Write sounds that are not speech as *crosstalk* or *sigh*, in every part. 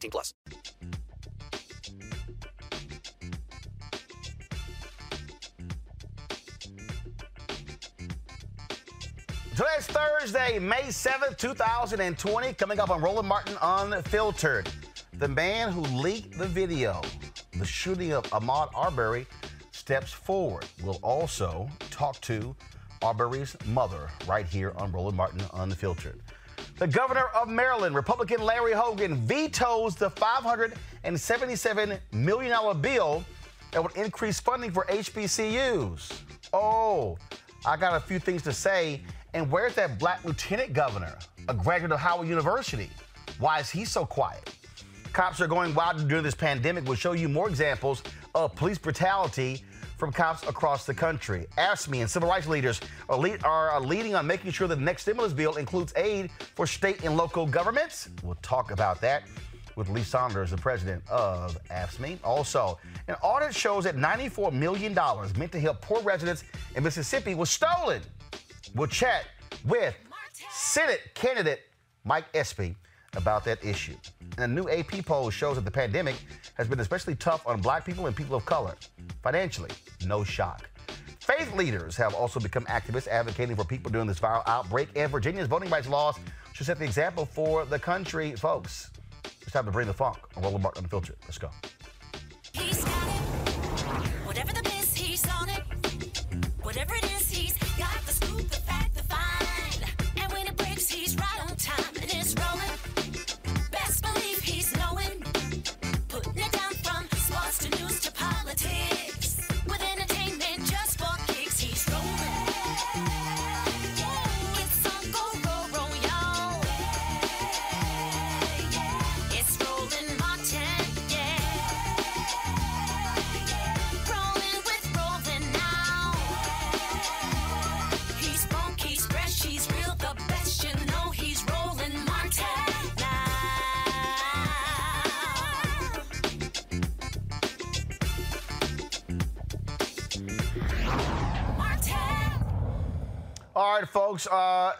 18 plus. Today's Thursday, May 7th, 2020. Coming up on Roland Martin Unfiltered. The man who leaked the video, the shooting of Ahmaud Arbery, steps forward. We'll also talk to Arbery's mother right here on Roland Martin Unfiltered. The governor of Maryland, Republican Larry Hogan, vetoes the $577 million bill that would increase funding for HBCUs. Oh, I got a few things to say. And where's that black lieutenant governor, a graduate of Howard University? Why is he so quiet? Cops are going wild during this pandemic. We'll show you more examples of police brutality from cops across the country. AFSCME and civil rights leaders are, lead, are uh, leading on making sure the next stimulus bill includes aid for state and local governments. We'll talk about that with Lee Saunders, the president of AFSCME. Also, an audit shows that $94 million meant to help poor residents in Mississippi was stolen. We'll chat with Senate candidate Mike Espy about that issue. And a new AP poll shows that the pandemic has been especially tough on black people and people of color. Financially, no shock. Faith leaders have also become activists advocating for people during this viral outbreak, and Virginia's voting rights laws should set the example for the country, folks. It's time to bring the funk on Roland Martin Unfiltered. Let's go. Whatever the piss, he's on it. Whatever it is, he's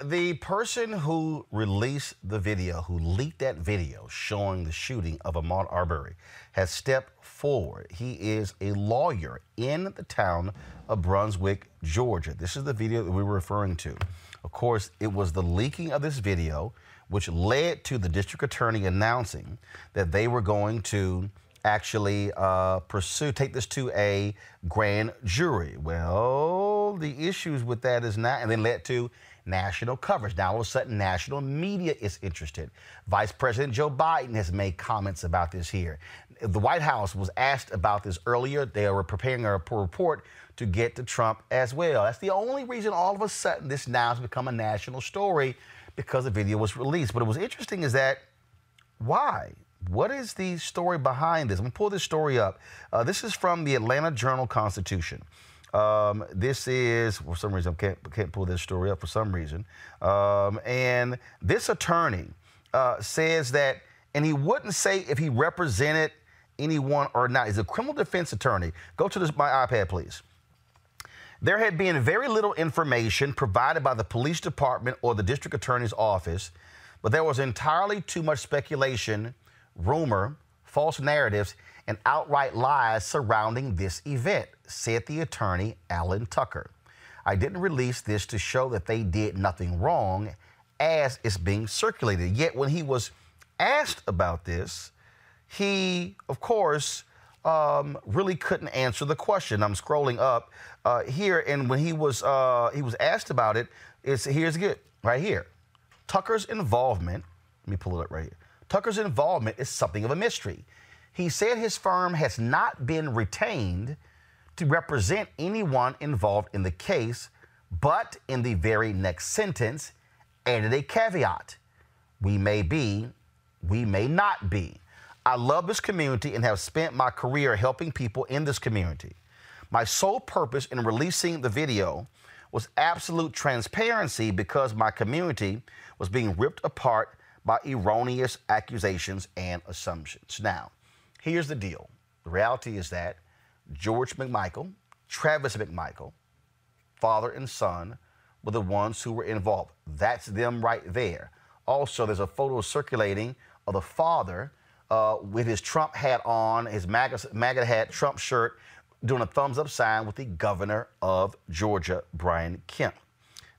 The person who released the video, who leaked that video showing the shooting of Ahmaud Arbery, has stepped forward. He is a lawyer in the town of Brunswick, Georgia. This is the video that we were referring to. Of course, it was the leaking of this video which led to the district attorney announcing that they were going to actually uh, pursue, take this to a grand jury. Well, the issues with that is not, and then led to national coverage. Now, all of a sudden, national media is interested. Vice President Joe Biden has made comments about this here. The White House was asked about this earlier. They were preparing a report to get to Trump as well. That's the only reason all of a sudden this now has become a national story because the video was released. But it was interesting is that why? What is the story behind this? I'm gonna pull this story up. Uh, this is from the Atlanta Journal Constitution. Um, this is for some reason I can't can't pull this story up for some reason. Um, and this attorney uh, says that, and he wouldn't say if he represented anyone or not. He's a criminal defense attorney. Go to this my iPad, please. There had been very little information provided by the police department or the district attorney's office, but there was entirely too much speculation, rumor, false narratives, and outright lies surrounding this event, said the attorney, Alan Tucker. I didn't release this to show that they did nothing wrong as it's being circulated. Yet when he was asked about this, he, of course, um, really couldn't answer the question. I'm scrolling up uh, here, and when he was uh, he was asked about it, it's here's good right here. Tucker's involvement. Let me pull it up right here. Tucker's involvement is something of a mystery. He said his firm has not been retained to represent anyone involved in the case, but in the very next sentence, added a caveat. We may be, we may not be. I love this community and have spent my career helping people in this community. My sole purpose in releasing the video was absolute transparency because my community was being ripped apart by erroneous accusations and assumptions. Now, here's the deal the reality is that George McMichael, Travis McMichael, father and son, were the ones who were involved. That's them right there. Also, there's a photo circulating of the father uh, with his Trump hat on, his MAGA, MAGA hat, Trump shirt, doing a thumbs up sign with the governor of Georgia, Brian Kemp.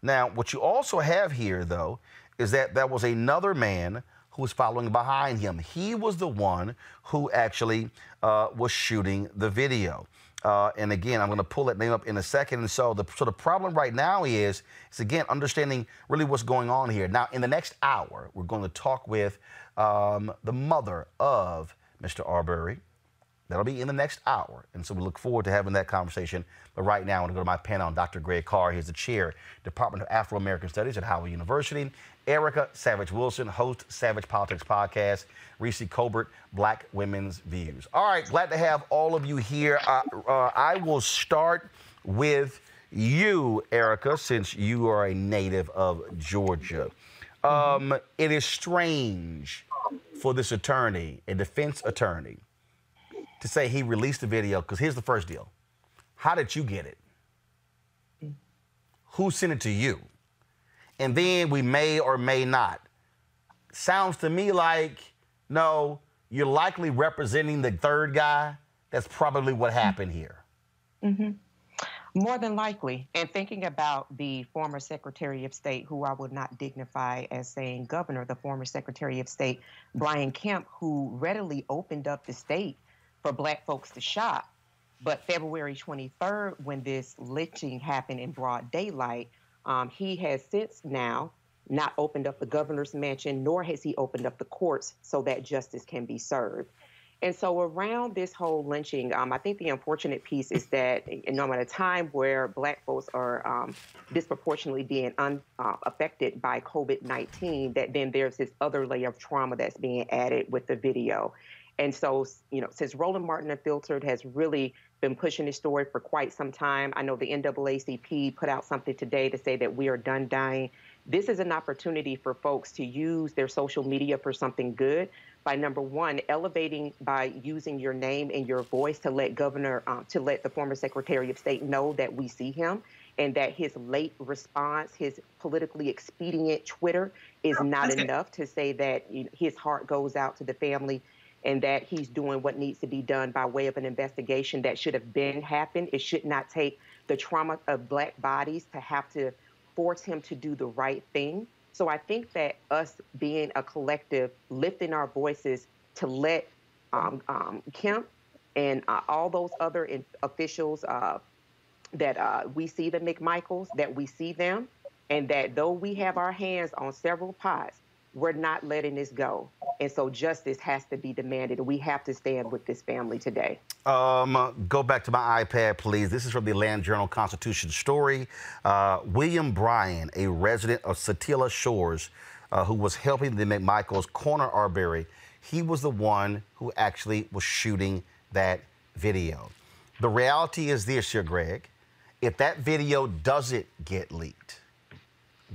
Now, what you also have here, though, is that there was another man was following behind him. He was the one who actually uh, was shooting the video. Uh, and again, I'm going to pull that name up in a second. And so the so the problem right now is is again understanding really what's going on here. Now, in the next hour, we're going to talk with um, the mother of Mr. Arbery. That'll be in the next hour. And so we look forward to having that conversation. But right now, I want to go to my panel on Dr. Greg Carr. He's the chair, Department of Afro American Studies at Howard University. Erica Savage Wilson, host Savage Politics Podcast. Reese Colbert, Black Women's Views. All right, glad to have all of you here. Uh, uh, I will start with you, Erica, since you are a native of Georgia. Um, it is strange for this attorney, a defense attorney, to say he released the video because here's the first deal. How did you get it? Who sent it to you? And then we may or may not. Sounds to me like, no, you're likely representing the third guy. That's probably what happened here. Mm-hmm. More than likely. And thinking about the former Secretary of State, who I would not dignify as saying governor, the former Secretary of State, Brian Kemp, who readily opened up the state for black folks to shop. But February 23rd, when this lynching happened in broad daylight, um, he has since now not opened up the governor's mansion, nor has he opened up the courts so that justice can be served. And so, around this whole lynching, um, I think the unfortunate piece is that, you know, at a time where Black folks are um, disproportionately being un, uh, affected by COVID 19, that then there's this other layer of trauma that's being added with the video. And so, you know, since Roland Martin Unfiltered has really been pushing this story for quite some time, I know the NAACP put out something today to say that we are done dying. This is an opportunity for folks to use their social media for something good by number one, elevating by using your name and your voice to let Governor, um, to let the former Secretary of State know that we see him and that his late response, his politically expedient Twitter, is not enough to say that you know, his heart goes out to the family and that he's doing what needs to be done by way of an investigation that should have been happened. It should not take the trauma of black bodies to have to force him to do the right thing. So I think that us being a collective, lifting our voices to let um, um, Kemp and uh, all those other in- officials uh, that uh, we see the McMichaels, that we see them, and that though we have our hands on several pots, we're not letting this go. And so justice has to be demanded. We have to stand with this family today. Um, go back to my iPad, please. This is from the Land Journal Constitution story. Uh, William Bryan, a resident of Satilla Shores, uh, who was helping the McMichaels corner Arbery, he was the one who actually was shooting that video. The reality is this, here, Greg. If that video doesn't get leaked,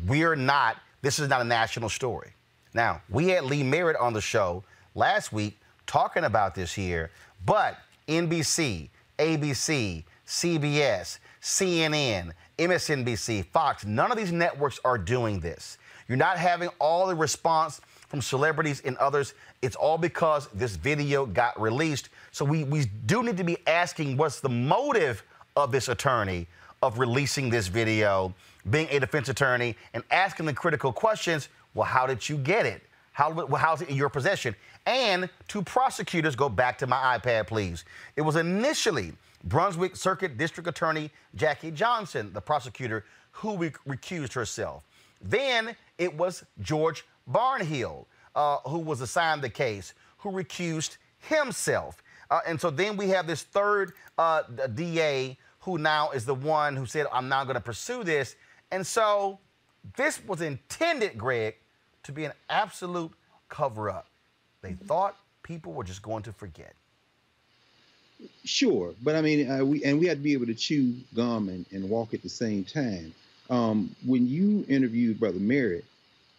we're not, this is not a national story. Now, we had Lee Merritt on the show last week talking about this here, but NBC, ABC, CBS, CNN, MSNBC, Fox, none of these networks are doing this. You're not having all the response from celebrities and others. It's all because this video got released. So we, we do need to be asking what's the motive of this attorney of releasing this video, being a defense attorney, and asking the critical questions. Well, how did you get it? How, how's it in your possession? And two prosecutors, go back to my iPad, please. It was initially Brunswick Circuit District Attorney Jackie Johnson, the prosecutor, who re- recused herself. Then it was George Barnhill, uh, who was assigned the case, who recused himself. Uh, and so then we have this third uh, DA who now is the one who said, I'm not going to pursue this. And so this was intended, Greg, to be an absolute cover up. They thought people were just going to forget. Sure, but I mean, uh, we and we had to be able to chew gum and, and walk at the same time. Um, when you interviewed Brother Merritt,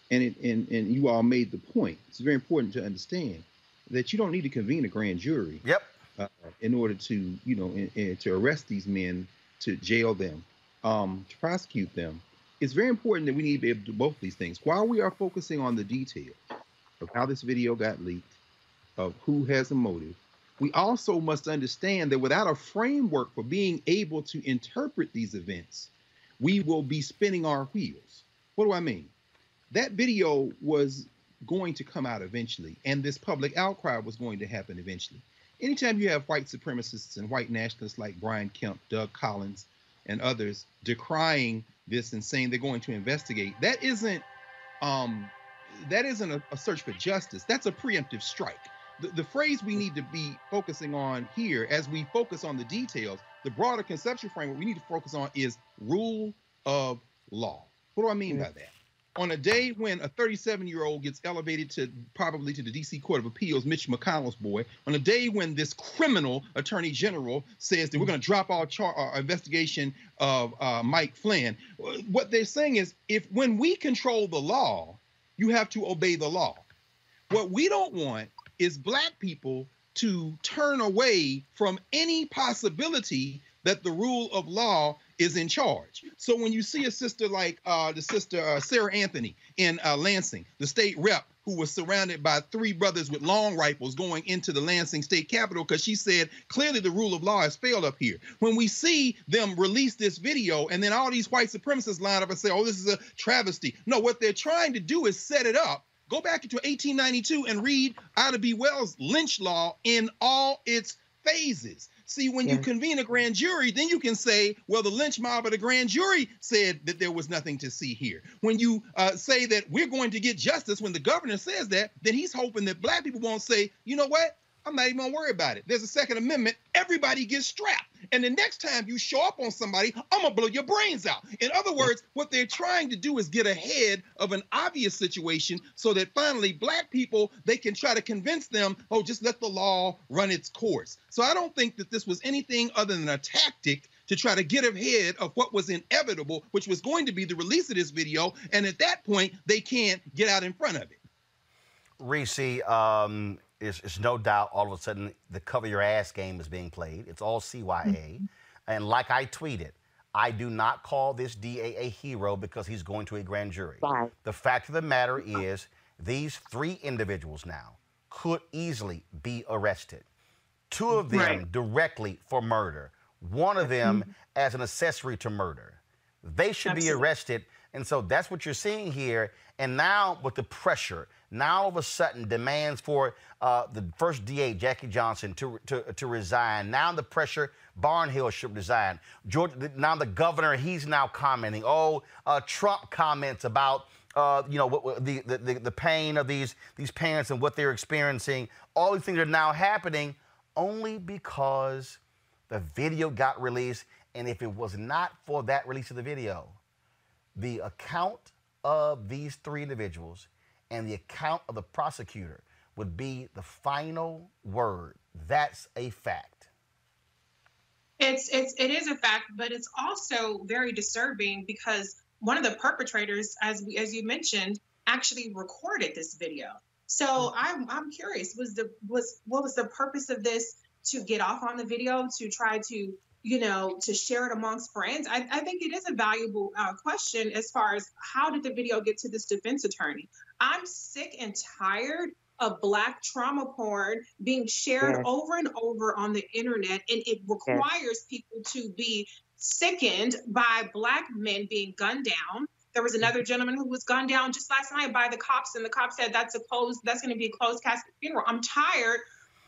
and it, and and you all made the point, it's very important to understand that you don't need to convene a grand jury. Yep. Uh, in order to you know in, in- to arrest these men, to jail them, um, to prosecute them, it's very important that we need to be able to do both these things. While we are focusing on the details of how this video got leaked, of who has a motive, we also must understand that without a framework for being able to interpret these events, we will be spinning our wheels. What do I mean? That video was going to come out eventually, and this public outcry was going to happen eventually. Anytime you have white supremacists and white nationalists like Brian Kemp, Doug Collins, and others decrying this and saying they're going to investigate, that isn't um, that isn't a, a search for justice. That's a preemptive strike. The, the phrase we need to be focusing on here, as we focus on the details, the broader conceptual framework we need to focus on is rule of law. What do I mean by that? On a day when a 37 year old gets elevated to probably to the DC Court of Appeals, Mitch McConnell's boy, on a day when this criminal attorney general says that we're going to drop our, char- our investigation of uh, Mike Flynn, what they're saying is if when we control the law, you have to obey the law. What we don't want is black people to turn away from any possibility that the rule of law is in charge. So when you see a sister like uh, the sister uh, Sarah Anthony in uh, Lansing, the state rep who was surrounded by three brothers with long rifles going into the Lansing state capitol because she said clearly the rule of law has failed up here. When we see them release this video and then all these white supremacists line up and say, oh, this is a travesty. No, what they're trying to do is set it up Go back into 1892 and read Ida B. Wells' lynch law in all its phases. See, when you convene a grand jury, then you can say, well, the lynch mob of the grand jury said that there was nothing to see here. When you uh, say that we're going to get justice, when the governor says that, then he's hoping that black people won't say, you know what? I'm not even gonna worry about it. There's a Second Amendment. Everybody gets strapped. And the next time you show up on somebody, I'm gonna blow your brains out. In other words, what they're trying to do is get ahead of an obvious situation so that finally black people they can try to convince them, oh, just let the law run its course. So I don't think that this was anything other than a tactic to try to get ahead of what was inevitable, which was going to be the release of this video. And at that point, they can't get out in front of it. Reese, um, it's, it's no doubt all of a sudden the cover your ass game is being played. It's all CYA. Mm-hmm. And like I tweeted, I do not call this DA a hero because he's going to a grand jury. Right. The fact of the matter is, these three individuals now could easily be arrested. Two of them Right. directly for murder, one of them mm-hmm. as an accessory to murder. They should be arrested. And so that's what you're seeing here. And now, with the pressure, now all of a sudden, demands for uh, the first DA, Jackie Johnson, to, to, to resign. Now, the pressure, Barnhill should resign. Now, the governor, he's now commenting. Oh, uh, Trump comments about. Uh, you know what, what- the, the, the pain of these, these parents and what they're experiencing. All these things are now happening only because the video got released. And if it was not for that release of the video, the account of these three individuals and the account of the prosecutor would be the final word. That's a fact. It's it's it is a fact, but it's also very disturbing because one of the perpetrators, as we as you mentioned, actually recorded this video. So I'm I'm curious, was the was what was the purpose of this to get off on the video to try to you know to share it amongst friends? I, I think it is a valuable uh, question as far as how did the video get to this defense attorney? I'm sick and tired of black trauma porn being shared Yes. over and over on the internet and it requires people to be sickened by black men being gunned down. There was another gentleman who was gunned down just last night by the cops and the cops said that's a closed that's going to be a closed casket funeral. I'm tired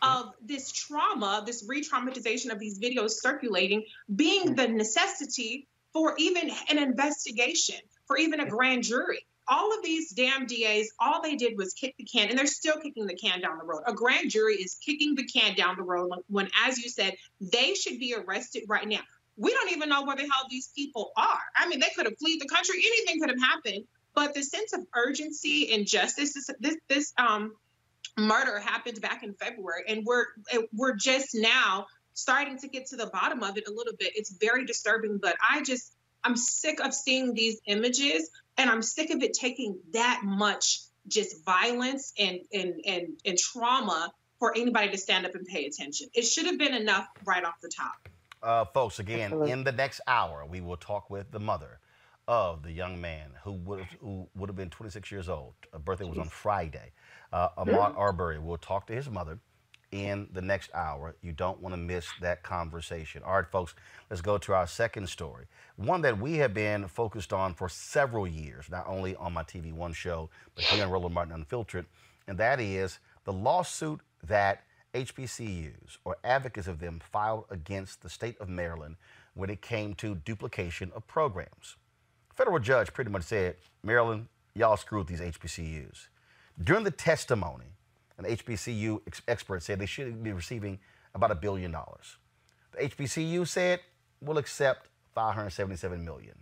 of this trauma this re-traumatization of these videos circulating being the necessity for even an investigation for even a grand jury all of these damn DAs, all they did was kick the can, and they're still kicking the can down the road. A grand jury is kicking the can down the road when- as you said, they should be arrested right now. We don't even know where the hell these people are. I mean, they could have fled the country. Anything could have happened. But the sense of urgency and justice, this this, this um, murder happened back in February, and we're we're just now starting to get to the bottom of it a little bit. It's very disturbing, but I just I'm sick of seeing these images, and I'm sick of it taking that much just violence and and and and trauma for anybody to stand up and pay attention. It should have been enough right off the top. Uh, folks, again, Absolutely. in the next hour, we will talk with the mother of the young man who would have, who would have been 26 years old. A birthday was on Friday. Uh, Ahmaud Arbery. We'll talk to his mother in the next hour. You don't want to miss that conversation. All right, folks, let's go to our second story. One that we have been focused on for several years, not only on my TV One show, but here on Roland Martin Unfiltered, and that is the lawsuit that HBCUs or advocates of them filed against the state of Maryland when it came to duplication of programs. Federal judge pretty much said, Maryland, y'all screwed these HBCUs. During the testimony, an HBCU ex- expert said they should be receiving about a billion dollars. The HBCU said, we'll accept 577 million.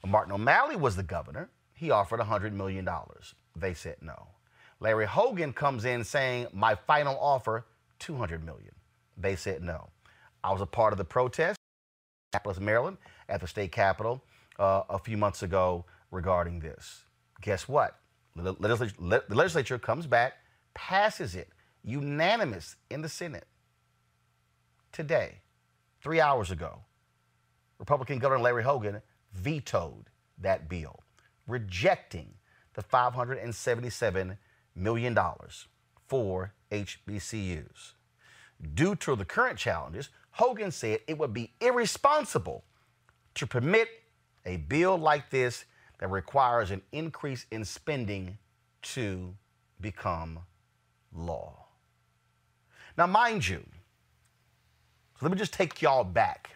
When Martin O'Malley was the governor, he offered $100 million. They said no. Larry Hogan comes in saying, my final offer, 200 million. They said no. I was a part of the protest in Annapolis, Maryland, at the state capitol uh, a few months ago regarding this. Guess what? The legislature comes back, passes it unanimous in the Senate today, three hours ago. Republican Governor Larry Hogan vetoed that bill, rejecting the $577 million for HBCUs. Due to the current challenges, Hogan said it would be irresponsible to permit a bill like this that requires an increase in spending to become law. Now, mind you, so let me just take y'all back.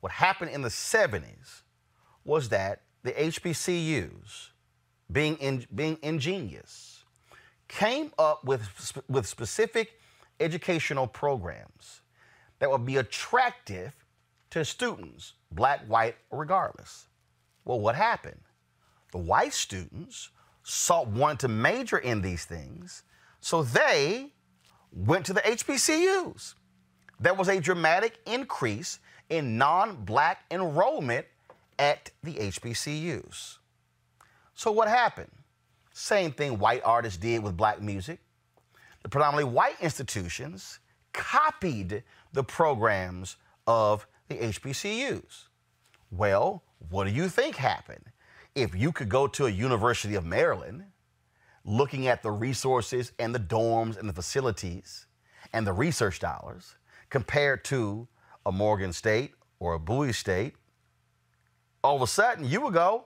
What happened in the 70s was that the HBCUs, being, in, being ingenious, came up with, with specific educational programs that would be attractive to students, black, white, regardless. Well, what happened? The white students saw wanted to major in these things, so they went to the HBCUs. There was a dramatic increase in non-black enrollment at the HBCUs. So what happened? Same thing white artists did with black music. The predominantly white institutions copied the programs of the HBCUs. Well, what do you think happened? If you could go to a University of Maryland, looking at the resources and the dorms and the facilities and the research dollars compared to a Morgan State or a Bowie State, all of a sudden you would go,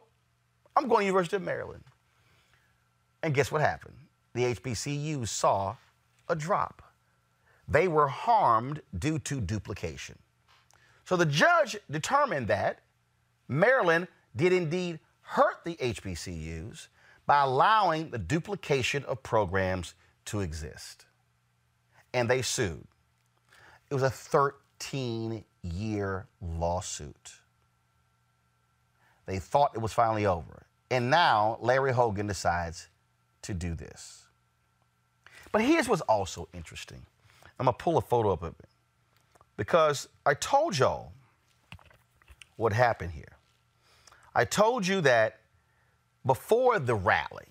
I'm going to University of Maryland. And guess what happened? The HBCUs saw a drop. They were harmed due to duplication. So the judge determined that Maryland did indeed hurt the HBCUs by allowing the duplication of programs to exist. And they sued. It was a 13 year lawsuit. They thought it was finally over. And now Larry Hogan decides to do this. But here's what's also interesting. I'm going to pull a photo up of it because I told y'all what happened here. I told you that before the rally,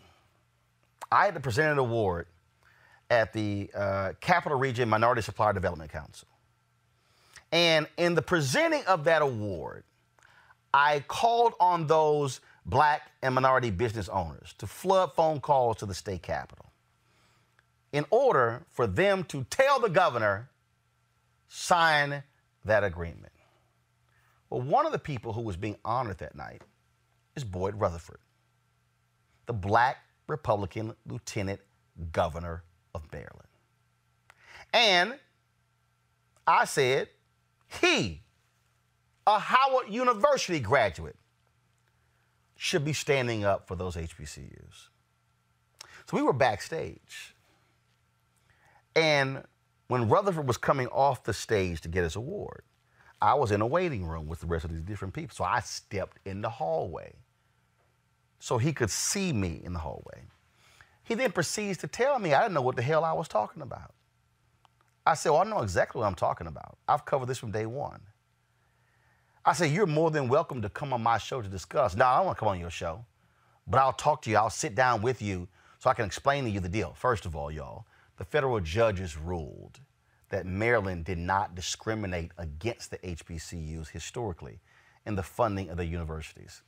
I had to present an award at the uh, Capital Region Minority Supplier Development Council. And in the presenting of that award, I called on those black and minority business owners to flood phone calls to the state capitol in order for them to tell the governor, sign that agreement. Well, one of the people who was being honored that night is Boyd Rutherford, the black Republican lieutenant governor of Maryland. And I said, he, a Howard University graduate, should be standing up for those HBCUs. So we were backstage. And when Rutherford was coming off the stage to get his award, I was in a waiting room with the rest of these different people. So I stepped in the hallway so he could see me in the hallway. He then proceeds to tell me I didn't know what the hell I was talking about. I said, Well, I know exactly what I'm talking about. I've covered this from day one. I said, You're more than welcome to come on my show to discuss. Now, I don't want to come on your show, but I'll talk to you. I'll sit down with you so I can explain to you the deal. First of all, y'all, the federal judges ruled that Maryland did not discriminate against the HBCUs historically in the funding of the universities.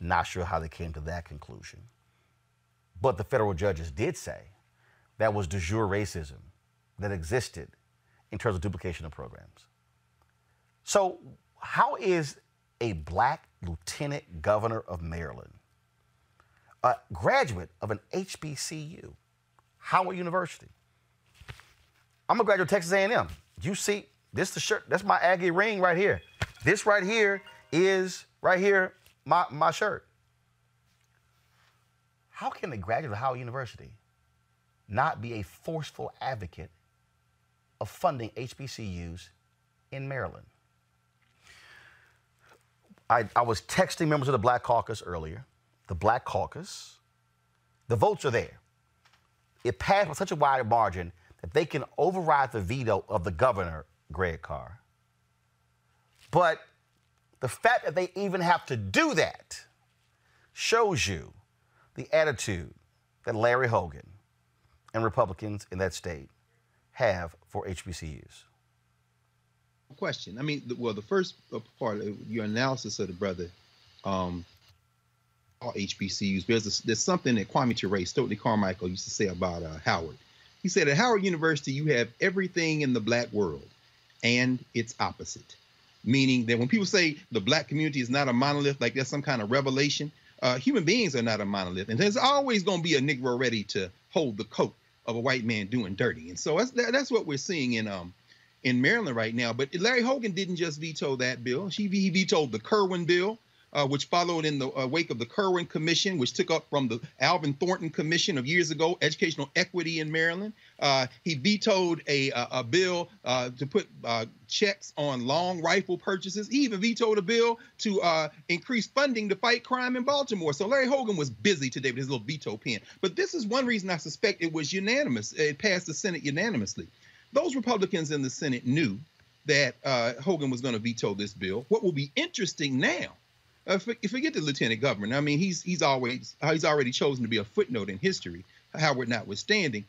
Not sure how they came to that conclusion. But the federal judges did say that was de jure racism that existed in terms of duplication of programs. So, how is a black lieutenant governor of Maryland, a graduate of an HBCU, Howard University? I'm a graduate of Texas A&M. You see, this the shirt. That's my Aggie ring right here. This right here is right here my my shirt. How can a graduate of Howard University not be a forceful advocate of funding HBCUs in Maryland? I, I was texting members of the Black Caucus earlier. The Black Caucus, the votes are there. It passed by such a wide margin that they can override the veto of the governor, Greg Carr. But the fact that they even have to do that shows you the attitude that Larry Hogan and Republicans in that state have for HBCUs. Question. I mean, well, the first part of your analysis of the brother, um, all HBCUs. There's a, there's something that Kwame Ture, Stokely Carmichael used to say about uh, Howard. He said at Howard University you have everything in the black world and its opposite, meaning that when people say the black community is not a monolith, like there's some kind of revelation, uh, human beings are not a monolith, and there's always going to be a Negro ready to hold the coat of a white man doing dirty, and so that's that's what we're seeing in um in Maryland right now. But Larry Hogan didn't just veto that bill; he, vetoed the Kirwan bill, uh, which followed in the uh, wake of the Kirwan Commission, which took up from the Alvin Thornton Commission of years ago, educational equity in Maryland. Uh, he vetoed a, a, a bill uh, to put uh, checks on long rifle purchases. He even vetoed a bill to uh, increase funding to fight crime in Baltimore. So Larry Hogan was busy today with his little veto pen. But this is one reason I suspect it was unanimous. It passed the Senate unanimously. Those Republicans in the Senate knew that Hogan was going to veto this bill. What will be interesting now uh, forget the lieutenant governor. I mean, he's he's always he's already chosen to be a footnote in history. Howard notwithstanding,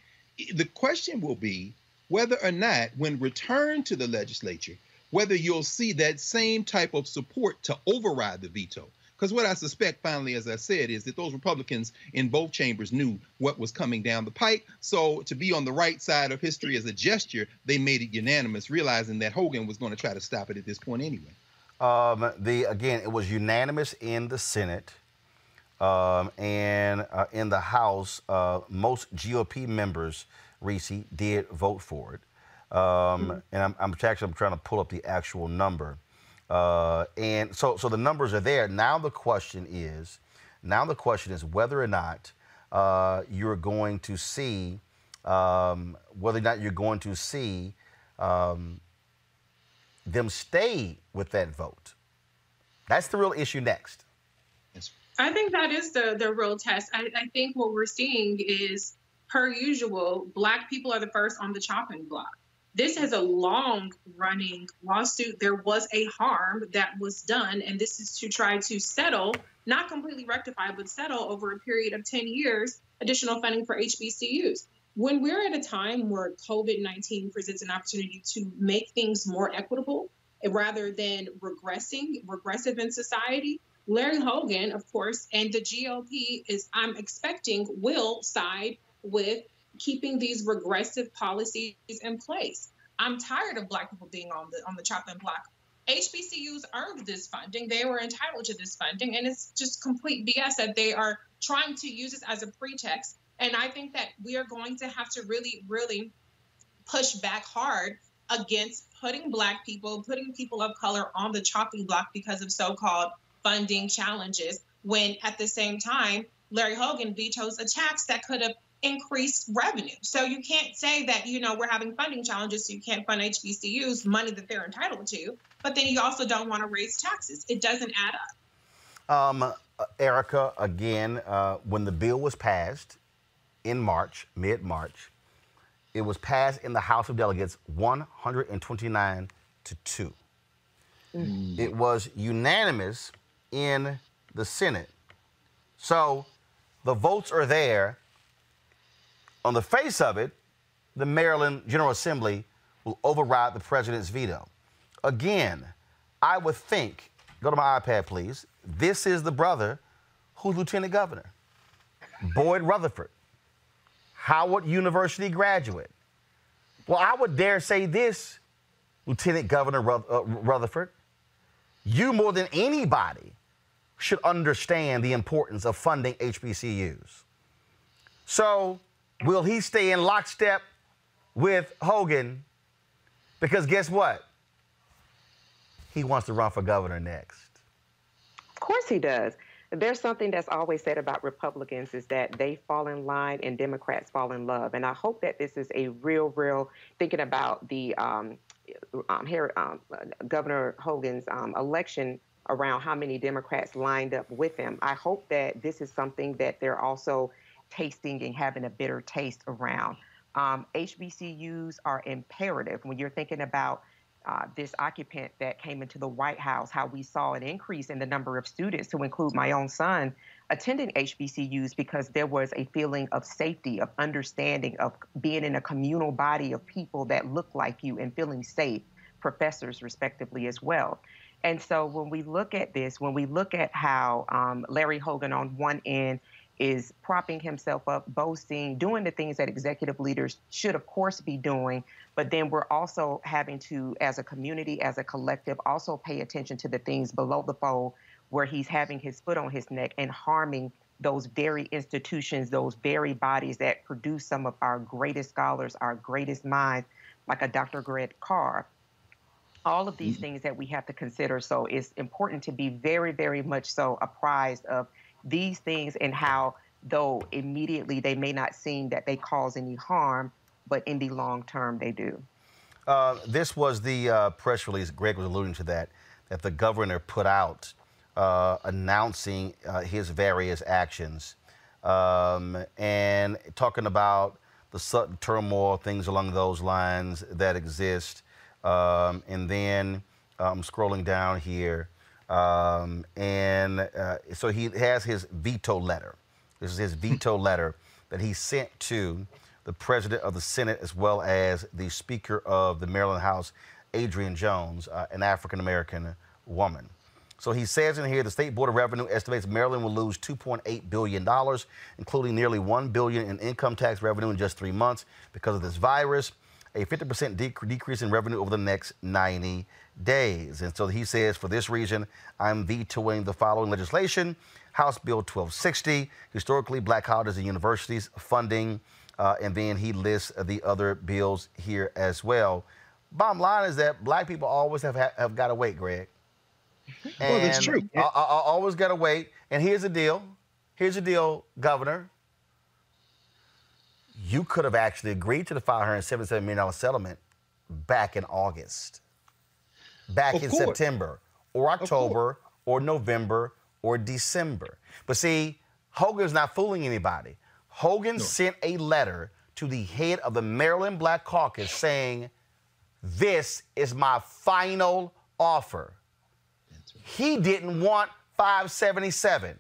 the question will be whether or not, when returned to the legislature, whether you'll see that same type of support to override the veto. Because what I suspect, finally, as I said, is that those Republicans in both chambers knew what was coming down the pike. So to be on the right side of history as a gesture, they made it unanimous, realizing that Hogan was going to try to stop it at this point anyway. Um, the again, it was unanimous in the Senate, um, and uh, in the House, uh, most GOP members, Reese, did vote for it. Um, And I'm, I'm actually I'm trying to pull up the actual number. Uh, and so, so the numbers are there. Now the question is, now the question is whether or not uh, you're going to see, um, whether or not you're going to see um, them stay with that vote. That's the real issue next. I think that is the the real test. I, I think what we're seeing is, per usual, black people are the first on the chopping block. This is a long running lawsuit. There was a harm that was done, and this is to try to settle, not completely rectify, but settle over a period of 10 years additional funding for HBCUs. When we're at a time where COVID 19 presents an opportunity to make things more equitable eh, rather than regressing, regressive in society, Larry Hogan, of course, and the GOP is, I'm expecting, will side with keeping these regressive policies in place. I'm tired of black people being on the on the chopping block. HBCUs earned this funding; they were entitled to this funding, and it's just complete BS that they are trying to use this as a pretext. And I think that we are going to have to really, really push back hard against putting black people, putting people of color on the chopping block because of so-called funding challenges. When at the same time, Larry Hogan vetoes a tax that could have increased revenue. So you can't say that, you know, we're having funding challenges, so you can't fund HBCUs money that they're entitled to, but then you also don't want to raise taxes. It doesn't add up. Um, uh, Erica, again, uh, when the bill was passed in March, mid March, it was passed in the House of Delegates 129 to 2. Mm. It was unanimous in the Senate. So the votes are there. On the face of it, the Maryland General Assembly will override the president's veto. Again, I would think, go to my iPad, please. This is the brother who's lieutenant governor, Boyd Rutherford, Howard University graduate. Well, I would dare say this, Lieutenant Governor uh, Rutherford. You more than anybody should understand the importance of funding HBCUs. So, will he stay in lockstep with Hogan? Because guess what? He wants to run for governor next. Of course he does. There's something that's always said about Republicans is that they fall in line and Democrats fall in love. And I hope that this is a real, real thinking about the um, um, um, Governor Hogan's um, election around how many Democrats lined up with him. I hope that this is something that they're also tasting and having a bitter taste around. Um, HBCUs are imperative when you're thinking about uh, this occupant that came into the White House, how we saw an increase in the number of students, to include my own son, attending HBCUs because there was a feeling of safety, of understanding, of being in a communal body of people that look like you and feeling safe, professors respectively as well. And so when we look at this, when we look at how um, Larry Hogan on one end is propping himself up, boasting, doing the things that executive leaders should, of course, be doing. But then we're also having to, as a community, as a collective, also pay attention to the things below the fold where he's having his foot on his neck and harming those very institutions, those very bodies that produce some of our greatest scholars, our greatest minds, like a Dr. Greg Carr all of these mm-hmm. things that we have to consider. So it's important to be very, very much so apprised of these things and how, though immediately they may not seem that they cause any harm, but in the long term they do. Uh, this was the uh, press release, Greg was alluding to that, that the governor put out uh, announcing uh, his various actions um, and talking about the sudden turmoil, things along those lines that exist. Um, and then I'm scrolling down here. Um, and uh, so he has his veto letter. This is his *laughs* veto letter that he sent to the president of the Senate as well as the Speaker of the Maryland House, Adrienne Jones, uh, an African American woman. So he says in here the State Board of Revenue estimates Maryland will lose 2.8 billion dollars, including nearly 1 billion in income tax revenue in just three months because of this virus. A 50% dec- decrease in revenue over the next 90 days. And so he says, for this reason, I'm vetoing the following legislation: House Bill 1260, historically black colleges and universities funding, uh, and then he lists the other bills here as well. Bottom line is that black people always have ha- have got to wait, Greg. *laughs* Well, that's true. I, I, I always got to wait. And here's the deal. Here's the deal, Governor. You could have actually agreed to the $577 million settlement back in August, back Of in course. September, or October, or November, or December. But see, Hogan's not fooling anybody. Hogan sent a letter to the head of the Maryland Black Caucus saying, This is my final offer. He didn't want 577.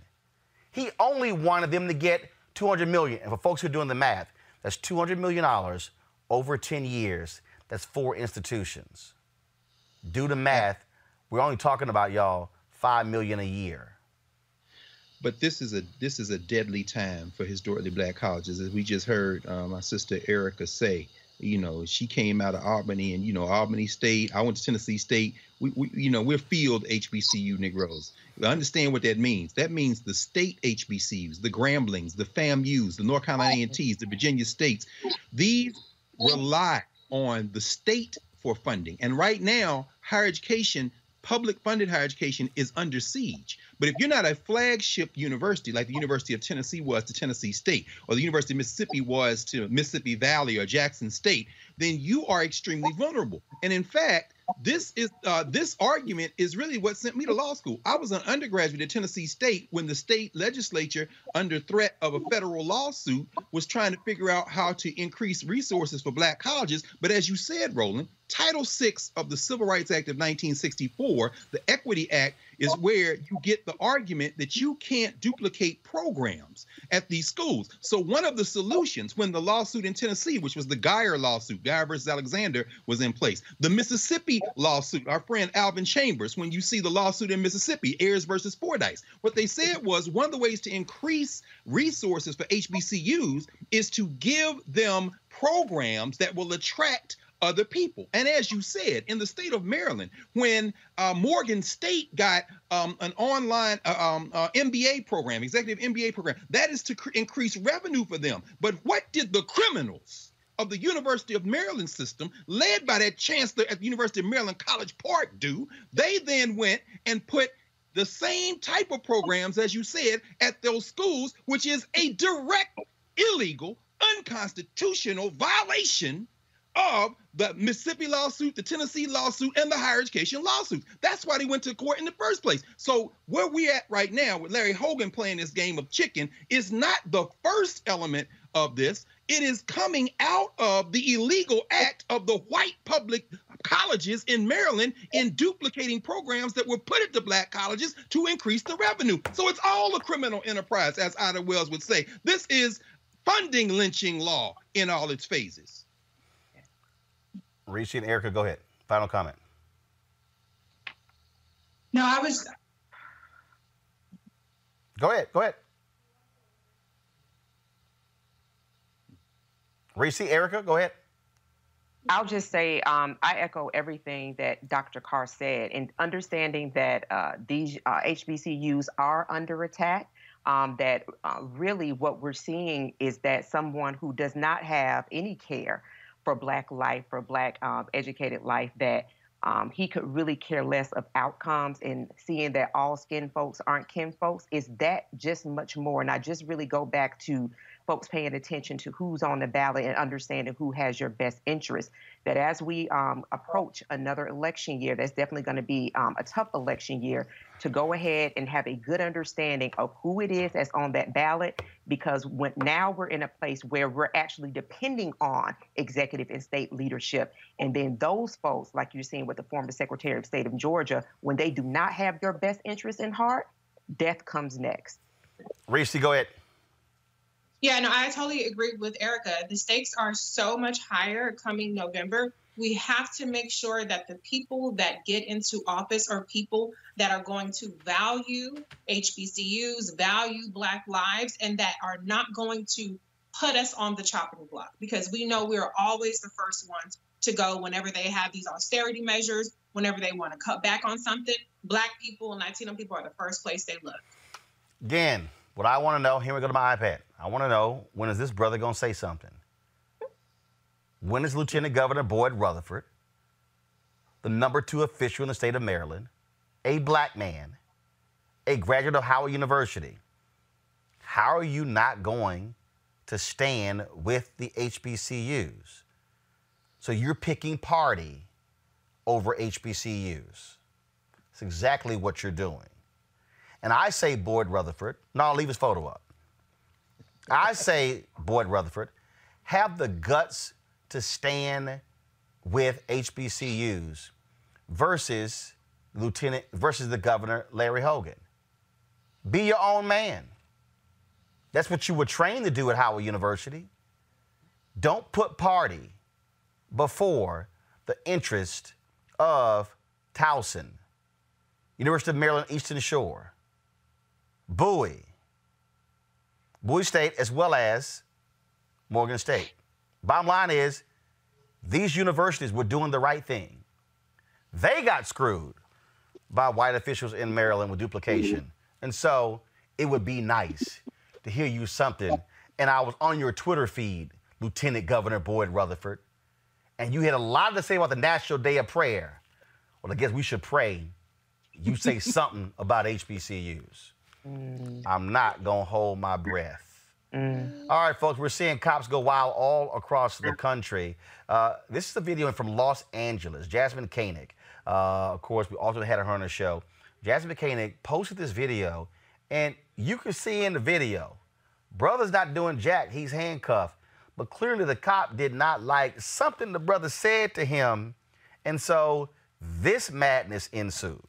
He only wanted them to get 200 million. And for folks who are doing the math, that's 200 million dollars over 10 years. That's four institutions. Do the math. We're only talking about y'all 5 million a year. But this is a this is a deadly time for historically black colleges, as we just heard uh, my sister Erica say. You know, she came out of Albany, and you know, Albany State. I went to Tennessee State. We, we you know, we're field HBCU Negroes. We understand what that means. That means the state HBCUs, the Gramblings, the FAMUs, the North Carolina A&Ts, the Virginia States. These rely on the state for funding, and right now, higher education public funded higher education is under siege. But if you're not a flagship university like the University of Tennessee was to Tennessee State, or the University of Mississippi was to Mississippi Valley or Jackson State, then you are extremely vulnerable. And in fact, this is uh, this argument is really what sent me to law school. I was an undergraduate at Tennessee State when the state legislature, under threat of a federal lawsuit, was trying to figure out how to increase resources for black colleges. But as you said, Roland, Title VI of the Civil Rights Act of 1964, the Equity Act, is where you get the argument that you can't duplicate programs at these schools. So one of the solutions when the lawsuit in Tennessee, which was the Geier lawsuit, Geier versus Alexander, was in place. The Mississippi lawsuit, our friend Alvin Chambers, when you see the lawsuit in Mississippi, Ayers versus Fordice, what they said was one of the ways to increase resources for HBCUs is to give them programs that will attract other people. And as you said, in the state of Maryland, when uh, Morgan State got um, an online uh, um, uh, MBA program, executive MBA program, that is to cr- increase revenue for them. But what did the criminals? Of the University of Maryland system, led by that chancellor at the University of Maryland College Park, do they then went and put the same type of programs, as you said, at those schools, which is a direct, illegal, unconstitutional violation of the Mississippi lawsuit, the Tennessee lawsuit, and the higher education lawsuits. That's why they went to court in the first place. So where we at right now with Larry Hogan playing this game of chicken is not the first element of this. It is coming out of the illegal act of the white public colleges in Maryland in duplicating programs that were put at the black colleges to increase the revenue. So it's all a criminal enterprise, as Ida Wells would say. This is funding lynching law in all its phases. Reese and Erica, go ahead. Final comment. No, I was Go ahead. Go ahead. Reese, Erica, go ahead. I'll just say um, I echo everything that Dr. Carr said, and understanding that uh, these uh, HBCUs are under attack. Um, that uh, really what we're seeing is that someone who does not have any care for Black life, for Black um, educated life, that um, he could really care less of outcomes and seeing that all skin folks aren't kin folks is that just much more. And I just really go back to folks paying attention to who's on the ballot and understanding who has your best interest. That as we um, approach another election year, that's definitely going to be um, a tough election year to go ahead and have a good understanding of who it is that's on that ballot because when, now we're in a place where we're actually depending on executive and state leadership and then those folks like you're seeing with the former secretary of state of georgia when they do not have your best interest in heart death comes next Reese, go ahead. Yeah, no, I totally agree with Erica. The stakes are so much higher coming November we have to make sure that the people that get into office are people that are going to value HBCUs, value Black lives, and that are not going to put us on the chopping block because we know we're always the first ones to go whenever they have these austerity measures, whenever they want to cut back on something. Black people and Latino people are the first place they look. Again, what I want to know, here we go to my iPad. I want to know when is this brother going to say something? When is Lieutenant Governor Boyd Rutherford, the number two official in the state of Maryland, a black man, a graduate of Howard University, how are you not going to stand with the HBCUs? So you're picking party over HBCUs. It's exactly what you're doing. And I say Boyd Rutherford, no, I'll leave his photo up. I say Boyd Rutherford, have the guts to stand with HBCUs versus Lieutenant versus the governor Larry Hogan. Be your own man. That's what you were trained to do at Howard University. Don't put party before the interest of Towson, University of Maryland Eastern Shore, Bowie, Bowie State, as well as Morgan State. Bottom line is, these universities were doing the right thing. They got screwed by white officials in Maryland with duplication. Mm-hmm. And so it would be nice to hear you something. And I was on your Twitter feed, Lieutenant Governor Boyd Rutherford, and you had a lot to say about the National Day of Prayer. Well, I guess we should pray you say *laughs* something about HBCUs. I'm not going to hold my breath. All right, folks, we're seeing cops go wild all across the country. Uh, this is a video from Los Angeles. Jasmyne Cannick, uh, of course, we also had her on the show. Jasmyne Cannick posted this video, and you can see in the video, brother's not doing jack, he's handcuffed. But clearly, the cop did not like something the brother said to him, and so this madness ensued.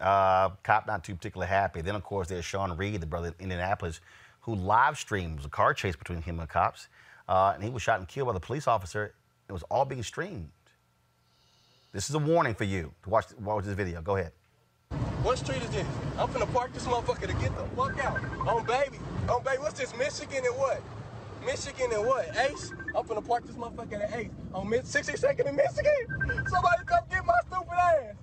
Uh, cop not too particularly happy. Then, of course, there's Sean Reed, the brother in Indianapolis, who live streamed a car chase between him and cops. Uh, and he was shot and killed by the police officer. It was all being streamed. This is a warning for you to watch, watch this video. Go ahead. What street is this? I'm finna park this motherfucker to get the fuck out. On baby. On baby. What's this? Michigan and what? Michigan and what? Ace? I'm finna park this motherfucker at Ace. On mid 62nd in Michigan? Somebody come get my stupid ass.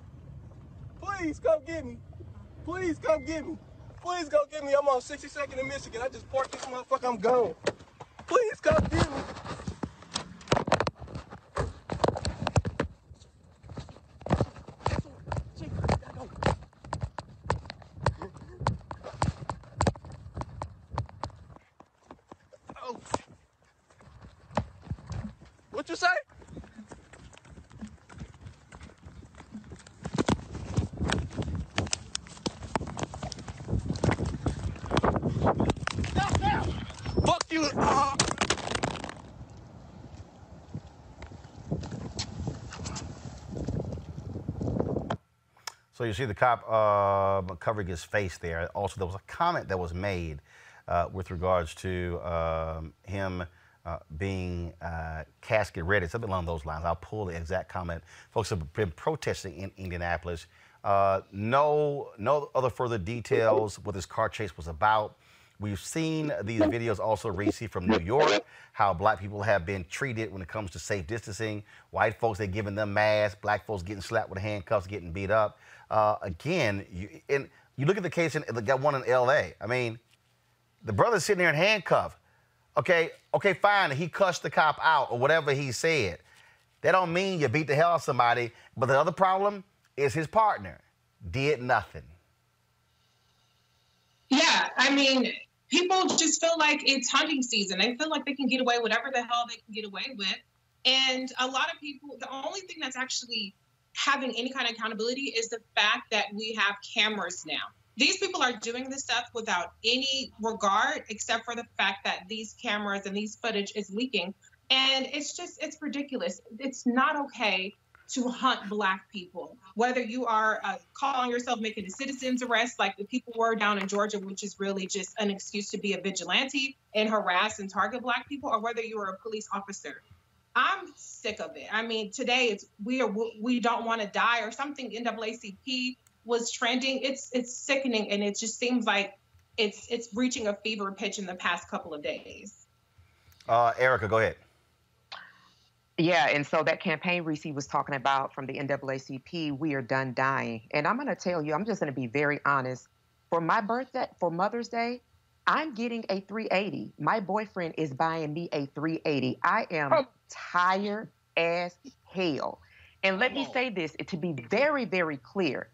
Please come get me. Please come get me. Please go get me. I'm on 62nd in Michigan. I just parked this motherfucker. I'm gone. Please come get me. Oh. What you say? Fuck you. Ah. So you see the cop uh, covering his face there. Also, there was a comment that was made uh, with regards to um, him uh, being uh, casket ready, something along those lines. I'll pull the exact comment. Folks have been protesting in Indianapolis. Uh, no, no other further details what this car chase was about. We've seen these videos also, Reese, from New York, how black people have been treated when it comes to safe distancing. White folks, they're giving them masks. Black folks getting slapped with handcuffs, getting beat up. Uh, again, you, and you look at the case in got one in L.A. I mean, the brother's sitting there in handcuffs. Okay, okay, fine. He cussed the cop out or whatever he said. That don't mean you beat the hell out of somebody. But the other problem is his partner did nothing. Yeah, I mean, people just feel like it's hunting season. They feel like they can get away whatever the hell they can get away with. And a lot of people, the only thing that's actually having any kind of accountability is the fact that we have cameras now. These people are doing this stuff without any regard, except for the fact that these cameras and these footage is leaking. And it's just, it's ridiculous. It's not okay to hunt black people, whether you are uh, calling yourself making a citizen's arrest like the people were down in Georgia, which is really just an excuse to be a vigilante and harass and target black people, or whether you are a police officer. I'm sick of it. I mean, today it's we are we don't want to die or something. NAACP was trending. It's it's sickening, and it just seems like it's it's reaching a fever pitch in the past couple of days. Uh, Erica, go ahead. Yeah, and so that campaign Reese was talking about from the NAACP, we are done dying. And I'm going to tell you, I'm just going to be very honest. For my birthday, for Mother's Day, I'm getting a 380. My boyfriend is buying me a 380. I am oh. tired as hell. And let me say this to be very, very clear.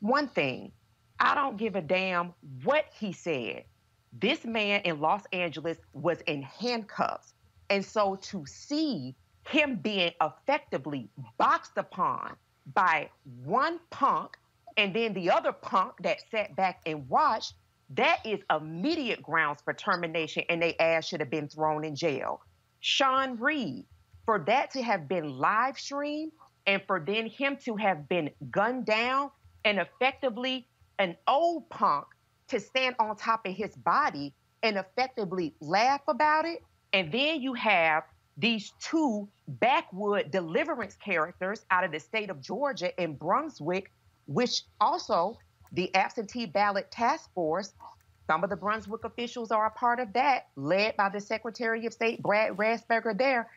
One thing, I don't give a damn what he said. This man in Los Angeles was in handcuffs. And so to see him being effectively boxed upon by one punk and then the other punk that sat back and watched, that is immediate grounds for termination and they ass should have been thrown in jail. Sean Reed, for that to have been live streamed and for then him to have been gunned down and effectively an old punk to stand on top of his body and effectively laugh about it. And then you have these two backwood deliverance characters out of the state of Georgia and Brunswick, which also the absentee ballot task force, some of the Brunswick officials are a part of that, led by the Secretary of State, Brad Raffensperger there.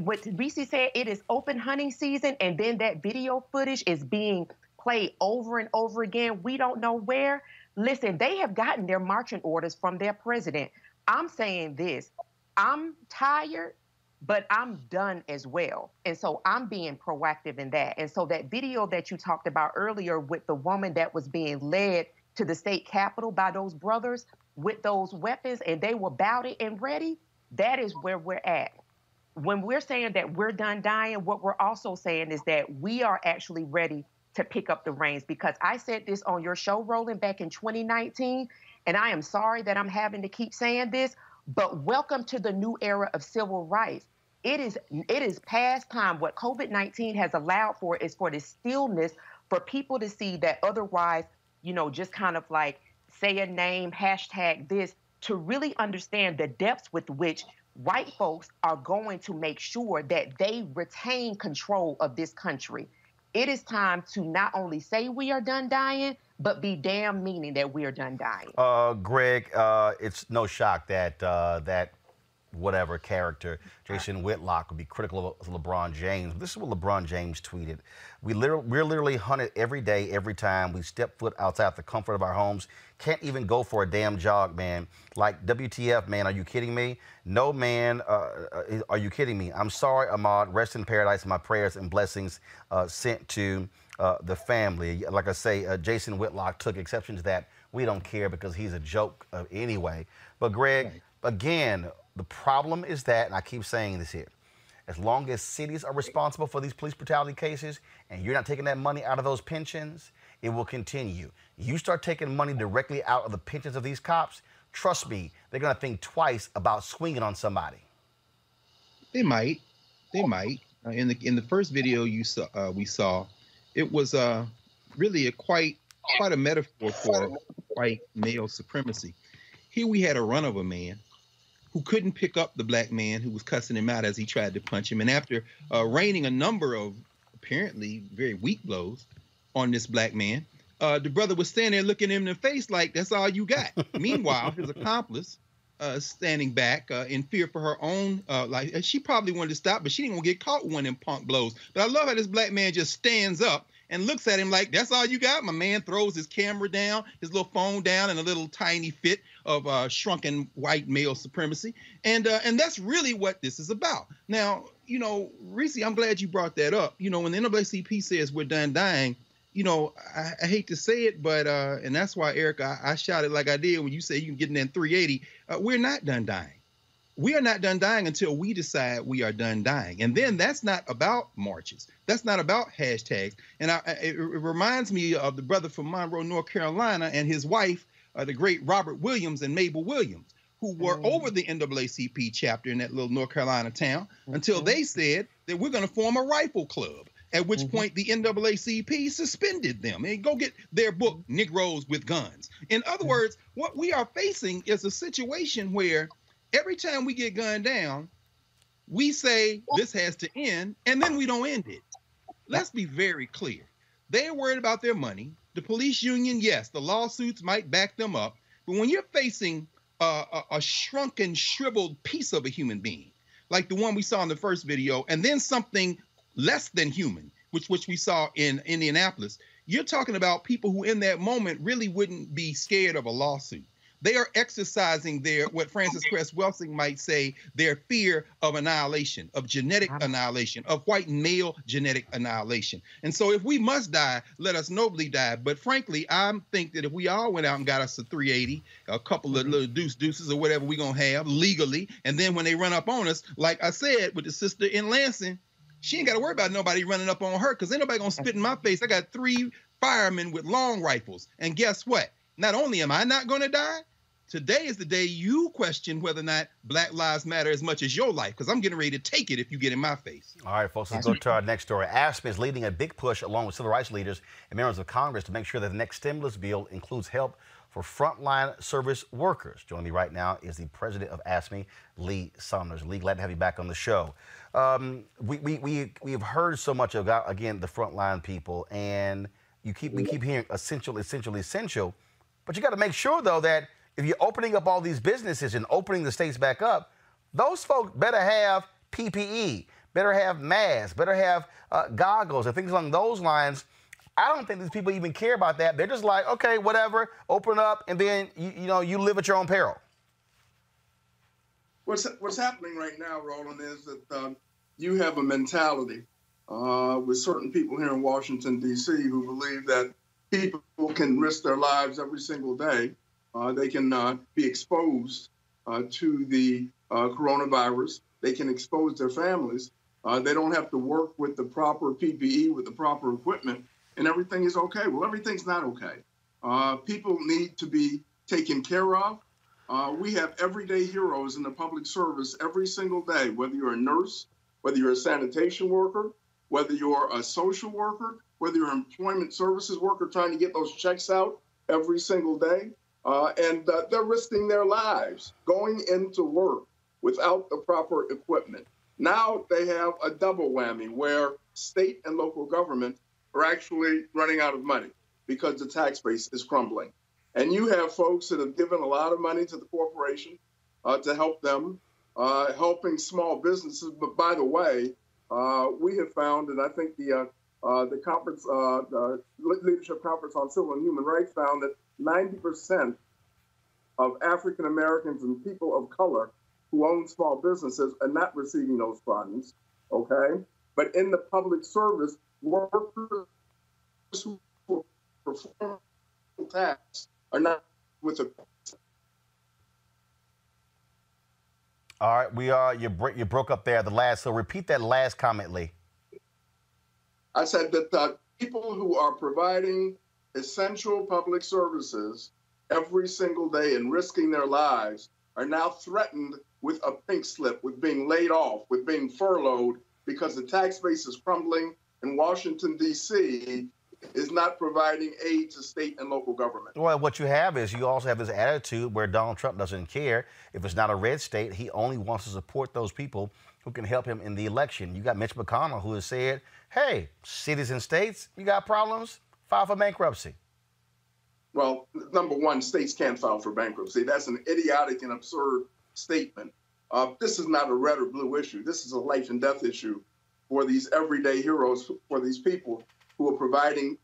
What Reese said, it is open hunting season, and then that video footage is being played over and over again. We don't know where. Listen, they have gotten their marching orders from their president. I'm saying this I'm tired but I'm done as well. And so I'm being proactive in that. And so that video that you talked about earlier with the woman that was being led to the state capitol by those brothers with those weapons and they were about it and ready, that is where we're at. When we're saying that we're done dying, what we're also saying is that we are actually ready to pick up the reins because I said this on your show, Roland, back in 2019. And I am sorry that I'm having to keep saying this, but welcome to the new era of civil rights. It is it is past time. What COVID-19 has allowed for is for the stillness for people to see that otherwise, you know, just kind of like say a name, hashtag this, to really understand the depths with which white folks are going to make sure that they retain control of this country. It is time to not only say we are done dying, but be damn meaning that we are done dying. Uh, Greg, uh, it's no shock that uh, that whatever character, Jason Whitlock, would be critical of LeBron James. This is what LeBron James tweeted. We literally, we're literally hunted every day, every time we step foot outside the comfort of our homes. Can't even go for a damn jog, man. Like, WTF, man, are you kidding me? No, man, uh, uh, are you kidding me? I'm sorry, Ahmaud. Rest in paradise. My prayers and blessings uh, sent to uh, the family. Like I say, uh, Jason Whitlock took exception to that. We don't care because he's a joke uh, anyway. But, Greg, again, the problem is that, and I keep saying this here, as long as cities are responsible for these police brutality cases and you're not taking that money out of those pensions, it will continue. You start taking money directly out of the pensions of these cops, trust me, they're going to think twice about swinging on somebody. They might. They might. Uh, in the in the first video you saw, uh, we saw, it was uh, really a quite quite a metaphor for white male supremacy. Here we had a run of a man who couldn't pick up the black man who was cussing him out as he tried to punch him. And after uh, raining a number of apparently very weak blows on this black man, uh, the brother was standing there looking him in the face like, that's all you got. *laughs* Meanwhile, his accomplice, uh, standing back uh, in fear for her own, uh, like she probably wanted to stop, but she didn't want to get caught one them punk blows. But I love how this black man just stands up and looks at him like, that's all you got? My man throws his camera down, his little phone down in a little tiny fit of uh, shrunken white male supremacy. And uh, and that's really what this is about. Now, you know, Reese, I'm glad you brought that up. You know, when the NAACP says we're done dying, you know, I, I hate to say it, but uh, and that's why Eric, I, I shouted like I did when you say you can get in there 380. Uh, we're not done dying. We are not done dying until we decide we are done dying, and then that's not about marches. That's not about hashtags. And I, it, it reminds me of the brother from Monroe, North Carolina, and his wife, uh, the great Robert Williams and Mabel Williams, who were over the NAACP chapter in that little North Carolina town until they said that we're going to form a rifle club. At which mm-hmm. point the NAACP suspended them and go get their book Negroes with Guns. In other mm-hmm. words, what we are facing is a situation where every time we get gunned down, we say this has to end, and then we don't end it. Let's be very clear. They're worried about their money. The police union, yes, the lawsuits might back them up. But when you're facing a, a, a shrunken, shriveled piece of a human being, like the one we saw in the first video, and then something less than human, which which we saw in Indianapolis, you're talking about people who in that moment really wouldn't be scared of a lawsuit. They are exercising their what Frances Cress Welsing might say their fear of annihilation, of genetic annihilation, of white male genetic annihilation. And so if we must die, let us nobly die. But frankly, I think that if we all went out and got us a 380, a couple of mm-hmm. little deuce deuces or whatever we're gonna have legally, and then when they run up on us, like I said with the sister in Lansing, she ain't got to worry about nobody running up on her because ain't nobody gonna spit in my face. I got three firemen with long rifles, and guess what? Not only am I not gonna die, today is the day you question whether or not Black Lives Matter as much as your life, because I'm getting ready to take it if you get in my face. All right, folks, let's go to our next story. AFSCME is leading a big push along with civil rights leaders and members of Congress to make sure that the next stimulus bill includes help for frontline service workers. Joining me right now is the president of AFSCME, Lee Saunders. Lee, glad to have you back on the show. Um, we, we, we, we have heard so much about, again, the frontline people, and you keep we keep hearing essential, essential, essential. But you got to make sure, though, that if you're opening up all these businesses and opening the states back up, those folks better have PPE, better have masks, better have uh, goggles, and things along those lines. I don't think these people even care about that. They're just like, okay, whatever, open up, and then you, you know you live at your own peril. What's what's happening right now, Roland, is that um, you have a mentality uh, with certain people here in Washington D.C. who believe that people can risk their lives every single day. Uh, they can uh, be exposed uh, to the uh, coronavirus. They can expose their families. Uh, they don't have to work with the proper PPE, with the proper equipment, and everything is okay. Well, everything's not okay. People need to be taken care of. We have everyday heroes in the public service every single day, whether you're a nurse, whether you're a sanitation worker, whether you're a social worker, whether you're an employment services worker trying to get those checks out every single day. Uh, and uh, they're risking their lives going into work without the proper equipment. Now they have a double whammy where state and local government are actually running out of money because the tax base is crumbling. And you have folks that have given a lot of money to the corporation uh, to help them, uh, helping small businesses. But by the way, uh, we have found, and I think the uh, the conference, the leadership conference on civil and human rights, found that 90% of African Americans and people of color who own small businesses are not receiving those funds. Okay, but in the public service, workers who perform tax are not with a All right, we are you you broke up there the last. So repeat that last comment, Lee. I said that the people who are providing essential public services every single day and risking their lives are now threatened with a pink slip, with being laid off, with being furloughed because the tax base is crumbling in Washington, D.C. is not providing aid to state and local government. Well, what you have is you also have this attitude where Donald Trump doesn't care if it's not a red state. He only wants to support those people who can help him in the election. You got Mitch McConnell who has said, "Hey, cities and states, you got problems, file for bankruptcy." Well, number one, states can't file for bankruptcy. That's an idiotic and absurd statement. Uh, this is not a red or blue issue. This is a life and death issue for these everyday heroes, for these people who are providing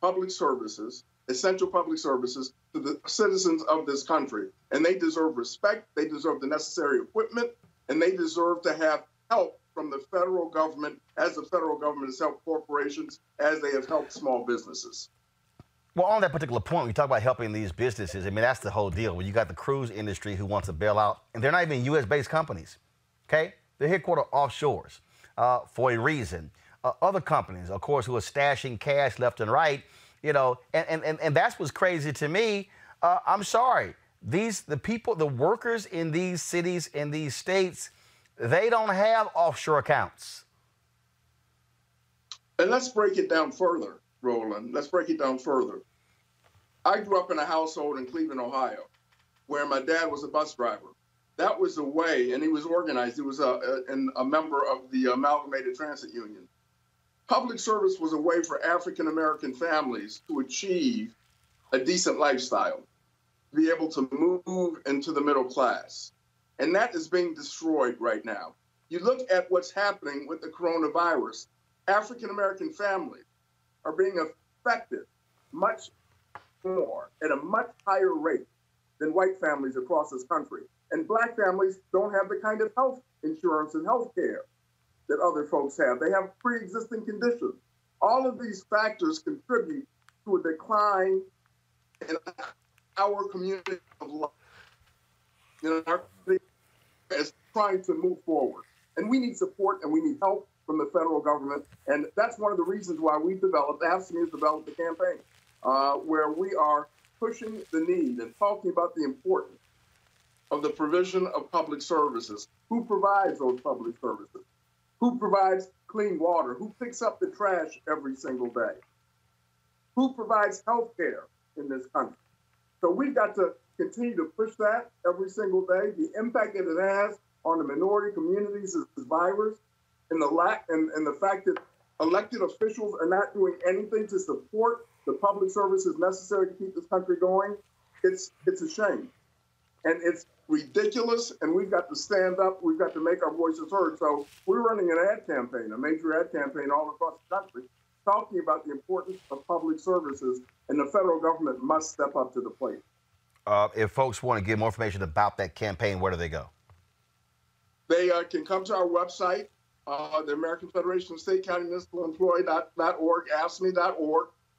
public services, essential public services to the citizens of this country. And they deserve respect, they deserve the necessary equipment, and they deserve to have help from the federal government as the federal government has helped corporations, as they have helped small businesses. Well, on that particular point, we talk about helping these businesses. I mean, that's the whole deal. When you got the cruise industry who wants to bail out, and they're not even U.S.-based companies. Okay, they're headquartered offshores uh, for a reason. Uh, other companies, of course, who are stashing cash left and right. You know, and and and, and that's what's crazy to me. Uh, I'm sorry. These the people, the workers in these cities in these states, they don't have offshore accounts. And let's break it down further, Roland. Let's break it down further. I grew up in a household in Cleveland, Ohio, where my dad was a bus driver. That was a way, and he was organized. He was a, a, a member of the Amalgamated Transit Union. Public service was a way for African American families to achieve a decent lifestyle, be able to move into the middle class. And that is being destroyed right now. You look at what's happening with the coronavirus. African American families are being affected much more at a much higher rate than white families across this country. And black families don't have the kind of health insurance and health care that other folks have. They have pre existing conditions. All of these factors contribute to a decline in our community of life. In our is trying to move forward. And we need support and we need help from the federal government. And that's one of the reasons why we've developed, AFSCME has developed the campaign uh, where we are pushing the need and talking about the importance of the provision of public services. Who provides those public services? Who provides clean water? Who picks up the trash every single day? Who provides health care in this country? So we've got to continue to push that every single day. The impact that it has on the minority communities is virus and the lack and, and the fact that elected officials are not doing anything to support the public services necessary to keep this country going, it's it's a shame. And it's ridiculous and we've got to stand up, we've got to make our voices heard. So we're running an ad campaign, a major ad campaign all across the country, talking about the importance of public services and the federal government must step up to the plate. Uh, if folks want to get more information about that campaign, where do they go? They uh, can come to our website, uh, the American Federation of State County Municipal Employee.org.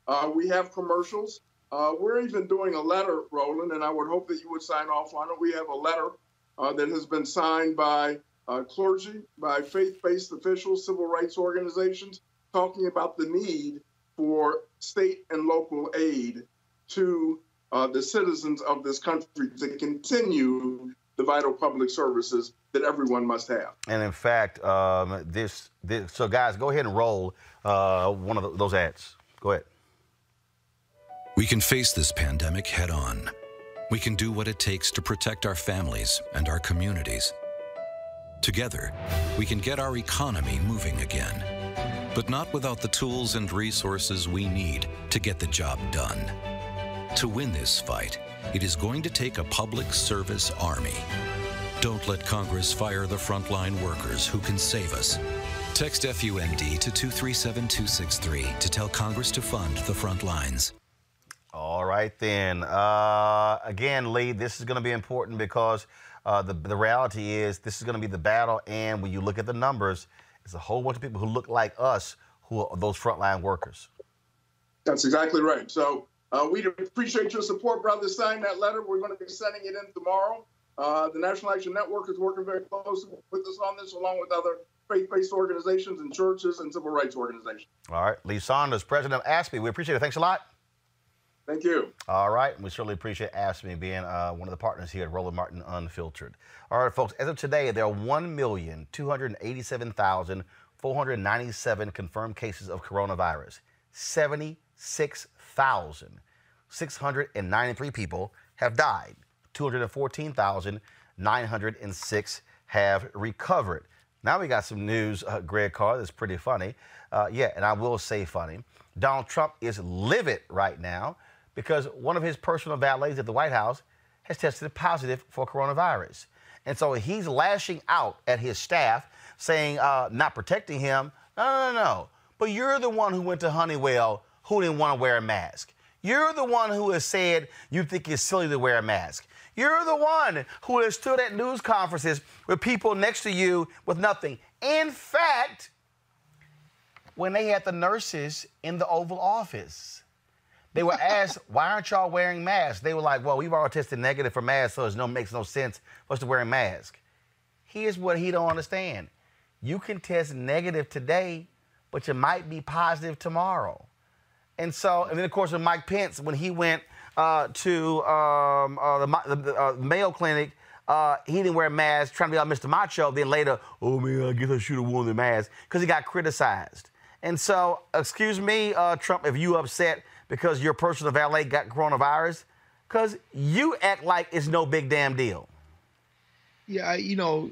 Uh, we have commercials. Uh, we're even doing a letter, Roland, and I would hope that you would sign off on it. We have a letter uh, that has been signed by uh, clergy, by faith based officials, civil rights organizations, talking about the need for state and local aid to uh, the citizens of this country to continue the vital public services that everyone must have. And in fact, um, this, this, so guys, go ahead and roll uh, one of the, those ads. Go ahead. We can face this pandemic head on. We can do what it takes to protect our families and our communities. Together, we can get our economy moving again, but not without the tools and resources we need to get the job done. To win this fight, it is going to take a public service army. Don't let Congress fire the frontline workers who can save us. Text FUMD to 237263 to tell Congress to fund the front lines. All right, then. Uh, again, Lee, this is going to be important because uh, the, the reality is this is going to be the battle. And when you look at the numbers, it's a whole bunch of people who look like us who are those frontline workers. That's exactly right. So uh, we appreciate your support, brother. Sign that letter. We're going to be sending it in tomorrow. Uh, the National Action Network is working very closely with us on this, along with other faith-based organizations and churches and civil rights organizations. All right, Lee Saunders, President of AFSCME. We appreciate it. Thanks a lot. Thank you. All right. We certainly appreciate AFSCME being uh, one of the partners here at Roland Martin Unfiltered. All right, folks, as of today, there are 1,287,497 confirmed cases of coronavirus. 76,693 people have died. 214,906 have recovered. Now we got some news, uh, Greg Carr, that's pretty funny. Uh, yeah, and I will say funny. Donald Trump is livid right now because one of his personal valets at the White House has tested positive for coronavirus. And so he's lashing out at his staff, saying, uh, not protecting him. No, no, no, no. But you're the one who went to Honeywell who didn't want to wear a mask. You're the one who has said you think it's silly to wear a mask. You're the one who has stood at news conferences with people next to you with nothing. In fact, when they had the nurses in the Oval Office, they were asked, "Why aren't y'all wearing masks?" They were like, "Well, we've all tested negative for masks, so it no makes no sense for us to wear a mask." Here's what he don't understand: you can test negative today, but you might be positive tomorrow. And so, and then of course, with Mike Pence, when he went uh, to um, uh, the, the uh, Mayo Clinic, uh, he didn't wear a mask, trying to be like Mr. Macho. Then later, oh man, I guess I should have worn the mask because he got criticized. And so, excuse me, uh, Trump, if you upset because your personal valet got coronavirus, because you act like it's no big damn deal. Yeah, you know,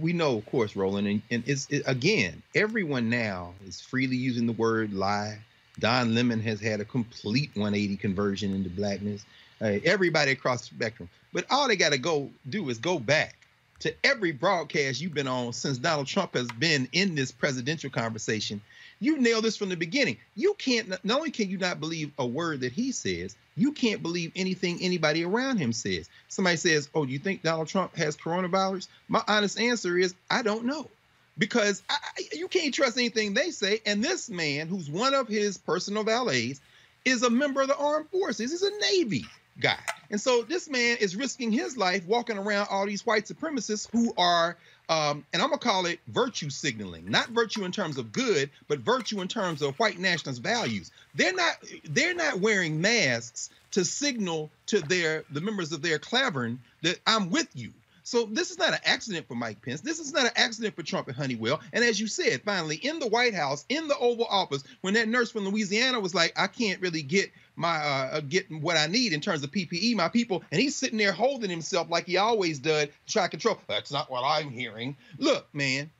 we know, of course, Roland, and, and it's it, again, everyone now is freely using the word lie. Don Lemon has had a complete 180 conversion into blackness. Uh, everybody across the spectrum, but all they got to go do is go back to every broadcast you've been on since Donald Trump has been in this presidential conversation. You nailed this from the beginning. You can't not only can you not believe a word that he says, you can't believe anything anybody around him says. Somebody says, "Oh, do you think Donald Trump has coronavirus?" My honest answer is, I don't know, because I, you can't trust anything they say. And this man, who's one of his personal valets, is a member of the armed forces. He's a Navy guy. And so this man is risking his life walking around all these white supremacists who are, um, and I'm gonna call it virtue signaling, not virtue in terms of good, but virtue in terms of white nationalist values. They're not they're not wearing masks to signal to their the members of their klavern that I'm with you. So this is not an accident for Mike Pence. This is not an accident for Trump and Honeywell. And as you said, finally in the White House, in the Oval Office, when that nurse from Louisiana was like, "I can't really get my uh, uh, get what I need in terms of PPE, my people," and he's sitting there holding himself like he always does, to try to control. That's not what I'm hearing. Look, man,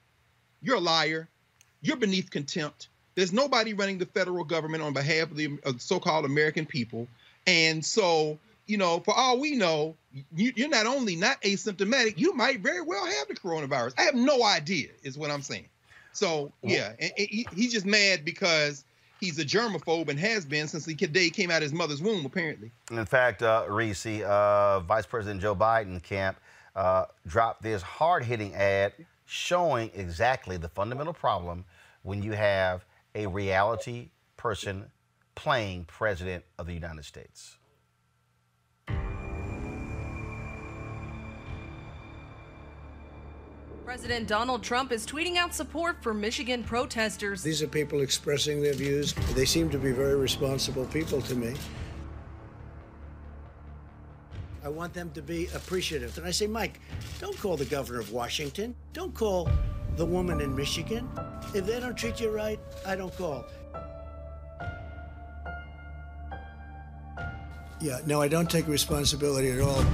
you're a liar. You're beneath contempt. There's nobody running the federal government on behalf of the so-called American people, and so you know, for all we know, you, you're not only not asymptomatic, you might very well have the coronavirus. I have no idea, is what I'm saying. So yeah, and, and he, he's just mad because he's a germaphobe and has been since the day he came out of his mother's womb, apparently. In fact, uh, Reese, uh, Vice President Joe Biden camp uh, dropped this hard-hitting ad showing exactly the fundamental problem when you have a reality person playing President of the United States. President Donald Trump is tweeting out support for Michigan protesters. These are people expressing their views. They seem to be very responsible people to me. I want them to be appreciative. And I say, Mike, don't call the governor of Washington. Don't call the woman in Michigan. If they don't treat you right, I don't call. Yeah, no, I don't take responsibility at all.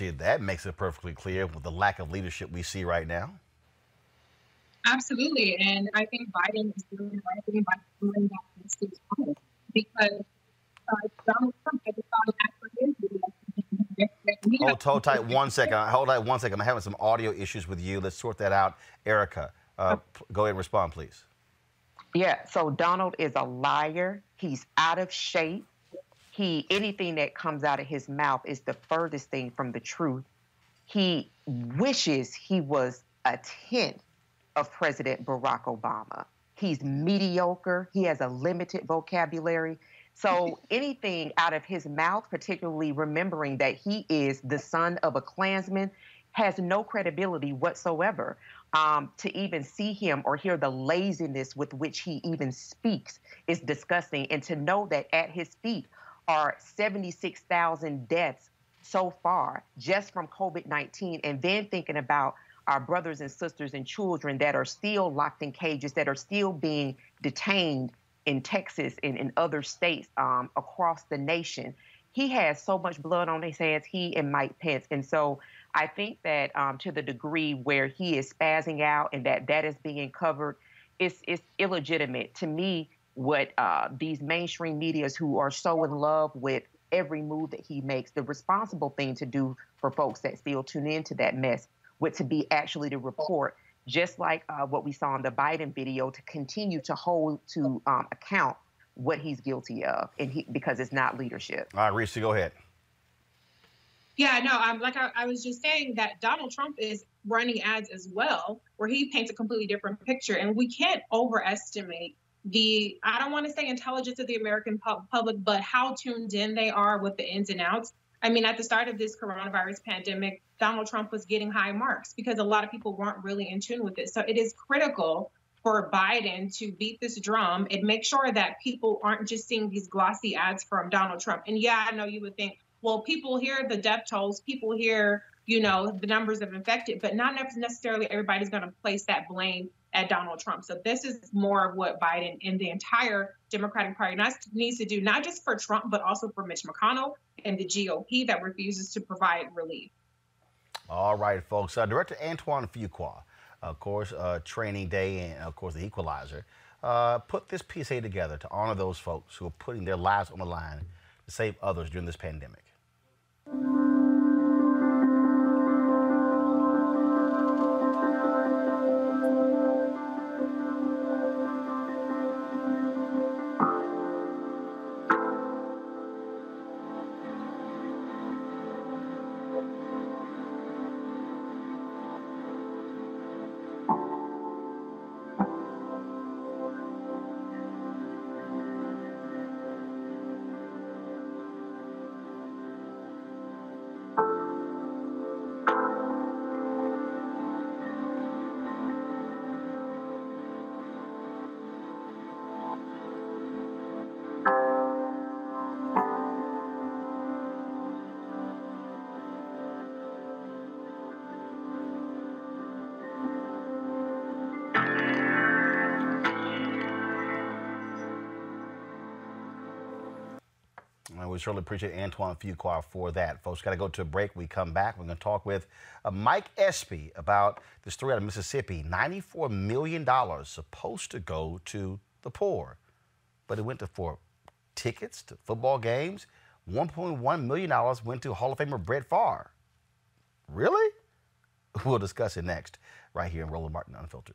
Well, that makes it perfectly clear with the lack of leadership we see right now. Absolutely. And I think Biden is doing the right thing by doing that message home because uh, Donald Trump had to file an his video. Hold, hold tight *laughs* one second. Hold tight one second. I'm having some audio issues with you. Let's sort that out. Erica, uh, p- go ahead and respond, please. Yeah, so Donald is a liar. He's out of shape. He anything that comes out of his mouth is the furthest thing from the truth. He wishes he was a tenth of President Barack Obama. He's mediocre. He has a limited vocabulary. So *laughs* anything out of his mouth, particularly remembering that he is the son of a Klansman, has no credibility whatsoever. Um, to even see him or hear the laziness with which he even speaks is disgusting. And to know that at his feet are 76,000 deaths so far just from COVID 19, and then thinking about our brothers and sisters and children that are still locked in cages, that are still being detained in Texas and in other states um, across the nation. He has so much blood on his hands, he and Mike Pence. And so I think that um, to the degree where he is spazzing out and that that is being covered, it's, it's illegitimate. To me, what uh, these mainstream medias who are so in love with every move that he makes, the responsible thing to do for folks that still tune into that mess would to be actually to report, just like uh, what we saw in the Biden video, to continue to hold to um, account what he's guilty of, and he, because it's not leadership. All right, Reese, go ahead. Yeah, no, I'm like I, I was just saying that Donald Trump is running ads as well, where he paints a completely different picture, and we can't overestimate the I don't want to say intelligence of the American pub- public, but how tuned in they are with the ins and outs. I mean, at the start of this coronavirus pandemic, Donald Trump was getting high marks because a lot of people weren't really in tune with it. So it is critical for Biden to beat this drum and make sure that people aren't just seeing these glossy ads from Donald Trump. And yeah, I know you would think, well, people hear the death tolls, people hear, you know, the numbers of infected, but not necessarily everybody's going to place that blame at Donald Trump. So this is more of what Biden and the entire Democratic Party needs to do, not just for Trump, but also for Mitch McConnell and the GOP that refuses to provide relief. All right, folks. Uh, Director Antoine Fuqua, of course, uh, Training Day and, of course, the Equalizer, uh, put this PSA together to honor those folks who are putting their lives on the line to save others during this pandemic. Certainly appreciate Antoine Fuqua for that. Folks, got to go to a break. We come back. We're going to talk with uh, Mike Espy about this story out of Mississippi. $94 million supposed to go to the poor, but it went to for tickets to football games. $1.1 million went to Hall of Famer Brett Favre. Really? *laughs* We'll discuss it next, right here in Roland Martin Unfiltered.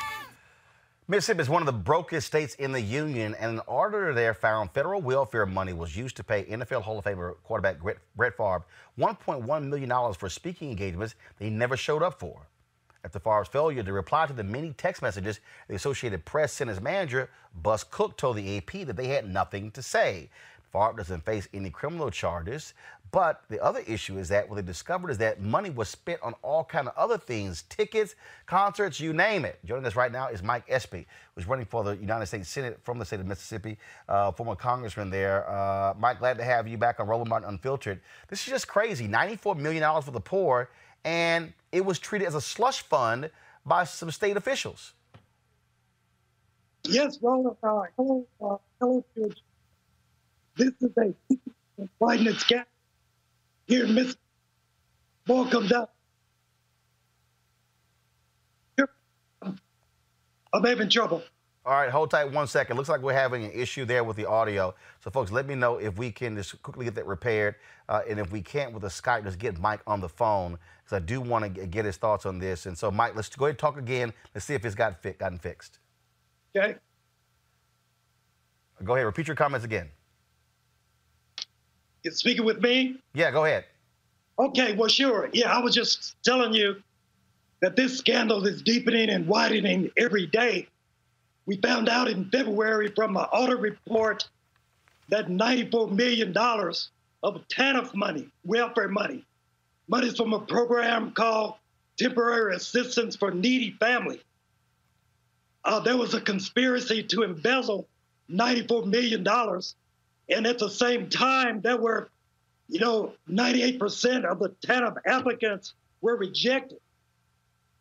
Mississippi is one of the brokest states in the union, and an auditor there found federal welfare money was used to pay NFL Hall of Famer quarterback Brett Favre $1.1 million for speaking engagements that he never showed up for. After Favre's failure to reply to the many text messages, the Associated Press sent his manager, Bus Cook, told the AP that they had nothing to say. Favre doesn't face any criminal charges, but the other issue is that what they discovered is that money was spent on all kind of other things, tickets, concerts, you name it. Joining us right now is Mike Espy, who's running for the United States Senate from the state of Mississippi, uh, former congressman there. Uh, Mike, glad to have you back on Roland Martin Unfiltered. This is just crazy. $94 million for the poor, and it was treated as a slush fund by some state officials. Yes, Roland. Uh, hello, hello. This is a Biden its gap here Mississippi. Ball comes out. I'm having trouble. All right, hold tight one second. Looks like we're having an issue there with the audio. So, folks, let me know if we can just quickly get that repaired. Uh, and if we can't with the Skype, just get Mike on the phone because I do want to get his thoughts on this. And so, Mike, let's go ahead and talk again. Let's see if it's got gotten fixed. Okay. Go ahead, repeat your comments again. You speaking with me? Yeah, go ahead. Okay, well, sure. Yeah, I was just telling you that this scandal is deepening and widening every day. We found out in February from an audit report that $94 million of TANF money, welfare money, money from a program called Temporary Assistance for Needy Families, uh, there was a conspiracy to embezzle $94 million. And at the same time, there were, you know, 98% of the TANF applicants were rejected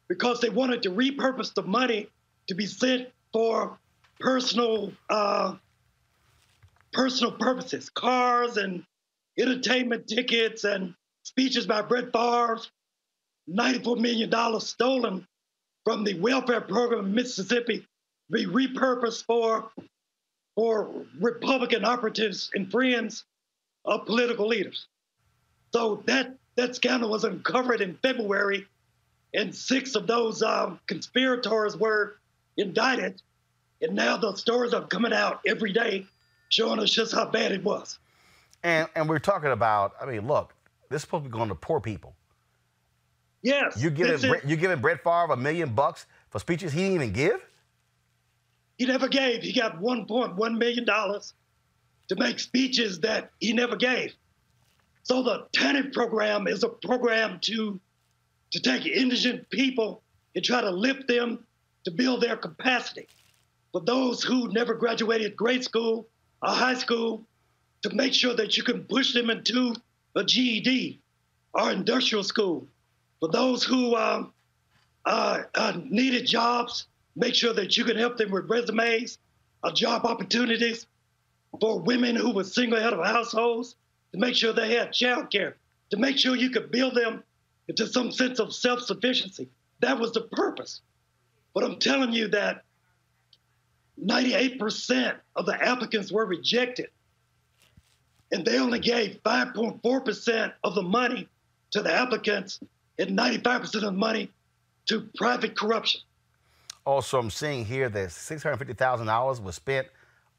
because they wanted to repurpose the money to be sent for personal uh, personal purposes, cars and entertainment tickets and speeches by Brett Favre, $94 million stolen from the welfare program in Mississippi, be repurposed for, for Republican operatives and friends of political leaders. So that, that scandal was uncovered in February, and six of those um, conspirators were indicted. And now the stories are coming out every day showing us just how bad it was. And and we're talking about. I mean, look, this is supposed to be going to poor people. Yes. You're giving is- Brett, you giving Brett Favre a million bucks for speeches he didn't even give? He never gave. He got $1.1 million to make speeches that he never gave. So the TANF program is a program to, to take indigent people and try to lift them to build their capacity. For those who never graduated grade school or high school, to make sure that you can push them into a GED or industrial school. For those who um, uh, uh, needed jobs, make sure that you can help them with resumes, uh, job opportunities. For women who were single head of households, to make sure they had child care, to make sure you could build them into some sense of self sufficiency. That was the purpose. But I'm telling you that 98% of the applicants were rejected. And they only gave 5.4% of the money to the applicants and 95% of the money to private corruption. Also, I'm seeing here that six hundred fifty thousand dollars was spent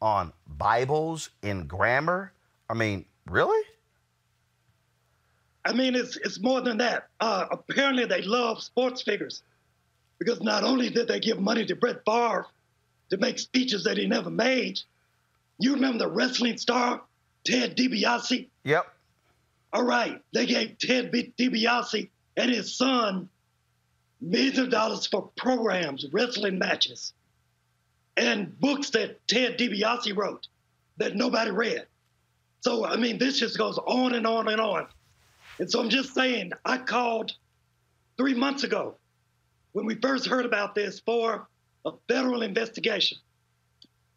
on Bibles in grammar. I mean, really? I mean, it's it's more than that. Uh, apparently, they love sports figures because not only did they give money to Brett Favre to make speeches that he never made, you remember the wrestling star Ted DiBiase? Yep. All right, they gave Ted B- DiBiase and his son millions of dollars for programs, wrestling matches, and books that Ted DiBiase wrote that nobody read. So, I mean, this just goes on and on and on. And so I'm just saying, I called three months ago when we first heard about this for a federal investigation.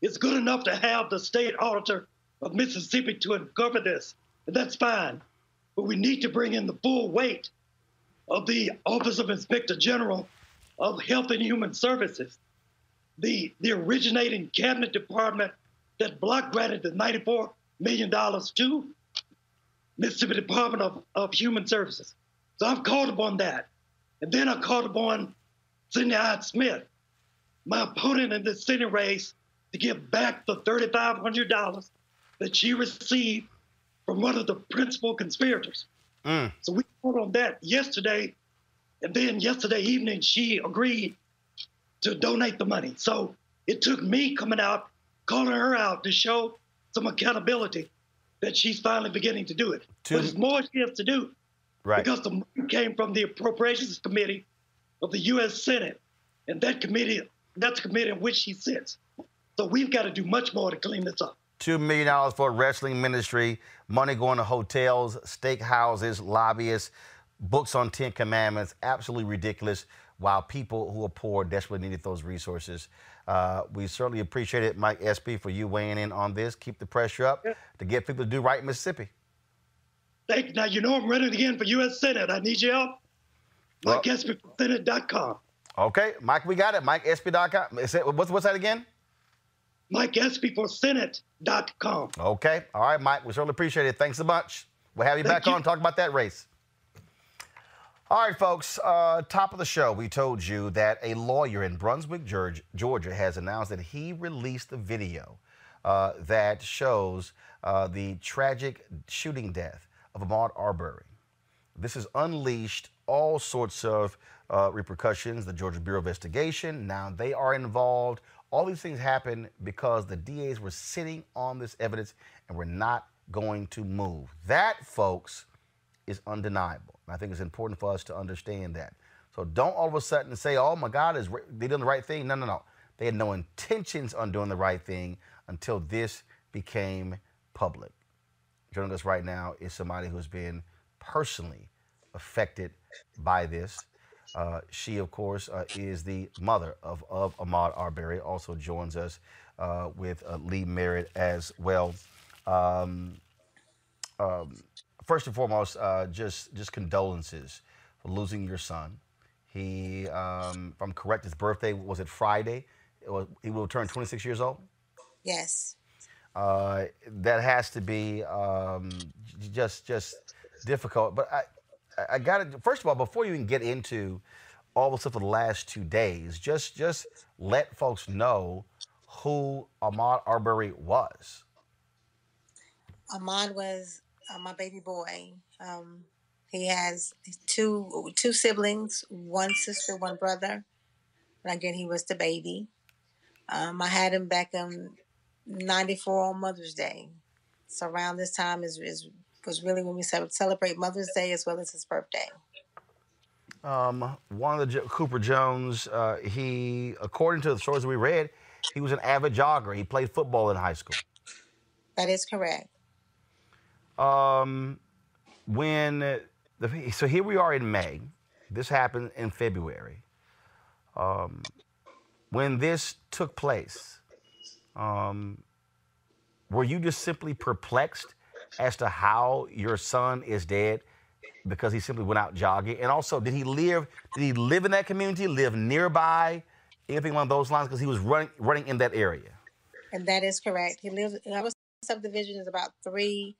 It's good enough to have the state auditor of Mississippi to uncover this, and that's fine. But we need to bring in the full weight of the Office of Inspector General of Health and Human Services, the, the originating cabinet department that block granted the $94 million to Mississippi Department of, of Human Services. So I've called upon that. And then I called upon Cindy Hyde Smith, my opponent in the Senate race, to give back the $3,500 that she received from one of the principal conspirators. Mm. So we called on that yesterday. And then yesterday evening, she agreed to donate the money. So it took me coming out, calling her out to show some accountability that she's finally beginning to do it. To- but there's more she has to do Right. because the money came from the Appropriations Committee of the U.S. Senate, and that committee, that's the committee in which she sits. So we've got to do much more to clean this up. Two million dollars for a wrestling ministry, money going to hotels, steak houses, lobbyists, books on Ten Commandments. Absolutely ridiculous. While people who are poor desperately needed those resources. Uh, we certainly appreciate it, Mike Espy, for you weighing in on this. Keep the pressure up to get people to do right in Mississippi. Thank you. Now, you know I'm running again for U.S. Senate. I need your help. Well- MikeEspyForSenate.com. Okay, Mike, we got it. It- What's, what's that again? MikeEspyForSenate.com. Okay. All right, Mike. We certainly appreciate it. Thanks a bunch. We'll have you Thank back you. on talk about that race. All right, folks. Uh, top of the show, we told you that a lawyer in Brunswick, Georgia, has announced that he released a video uh, that shows uh, the tragic shooting death of Ahmaud Arbery. This has unleashed all sorts of uh, repercussions. The Georgia Bureau of Investigation, now they are involved. All these things happen because the DAs were sitting on this evidence and were not going to move. That, folks, is undeniable. And I think it's important for us to understand that. So don't all of a sudden say, oh my God, is they doing the right thing? No, no, no. they had no intentions on doing the right thing until this became public. Joining us right now is somebody who's been personally affected by this. Uh, she, of course, uh, is the mother of, of Ahmaud Arbery. Also joins us uh, with uh, Lee Merritt as well. Um, um, first and foremost, uh, just just condolences for losing your son. He, um, if I'm correct, his birthday was it Friday? It was, he will turn 26 years old. Yes. Uh, that has to be um, just just difficult. But I I got to first of all before you even get into all the stuff of the last two days, just just let folks know who Ahmaud Arbery was. Ahmaud was uh, my baby boy. Um, he has two two siblings, one sister, one brother. And again, he was the baby. Um, I had him back in '94 on Mother's Day. So around this time is, is was really when we ce- celebrate Mother's Day as well as his birthday. Um, one of the Cooper Jones, uh, he, according to the stories we read, he was an avid jogger. He played football in high school. That is correct. Um, when the, so here we are in May. This happened in February. Um, when this took place, um, were you just simply perplexed as to how your son is dead because he simply went out jogging? And also, did he live? Did he live in that community? Live nearby? Anything along those lines? Because he was running running in that area. And that is correct. He lives. In our subdivision is about three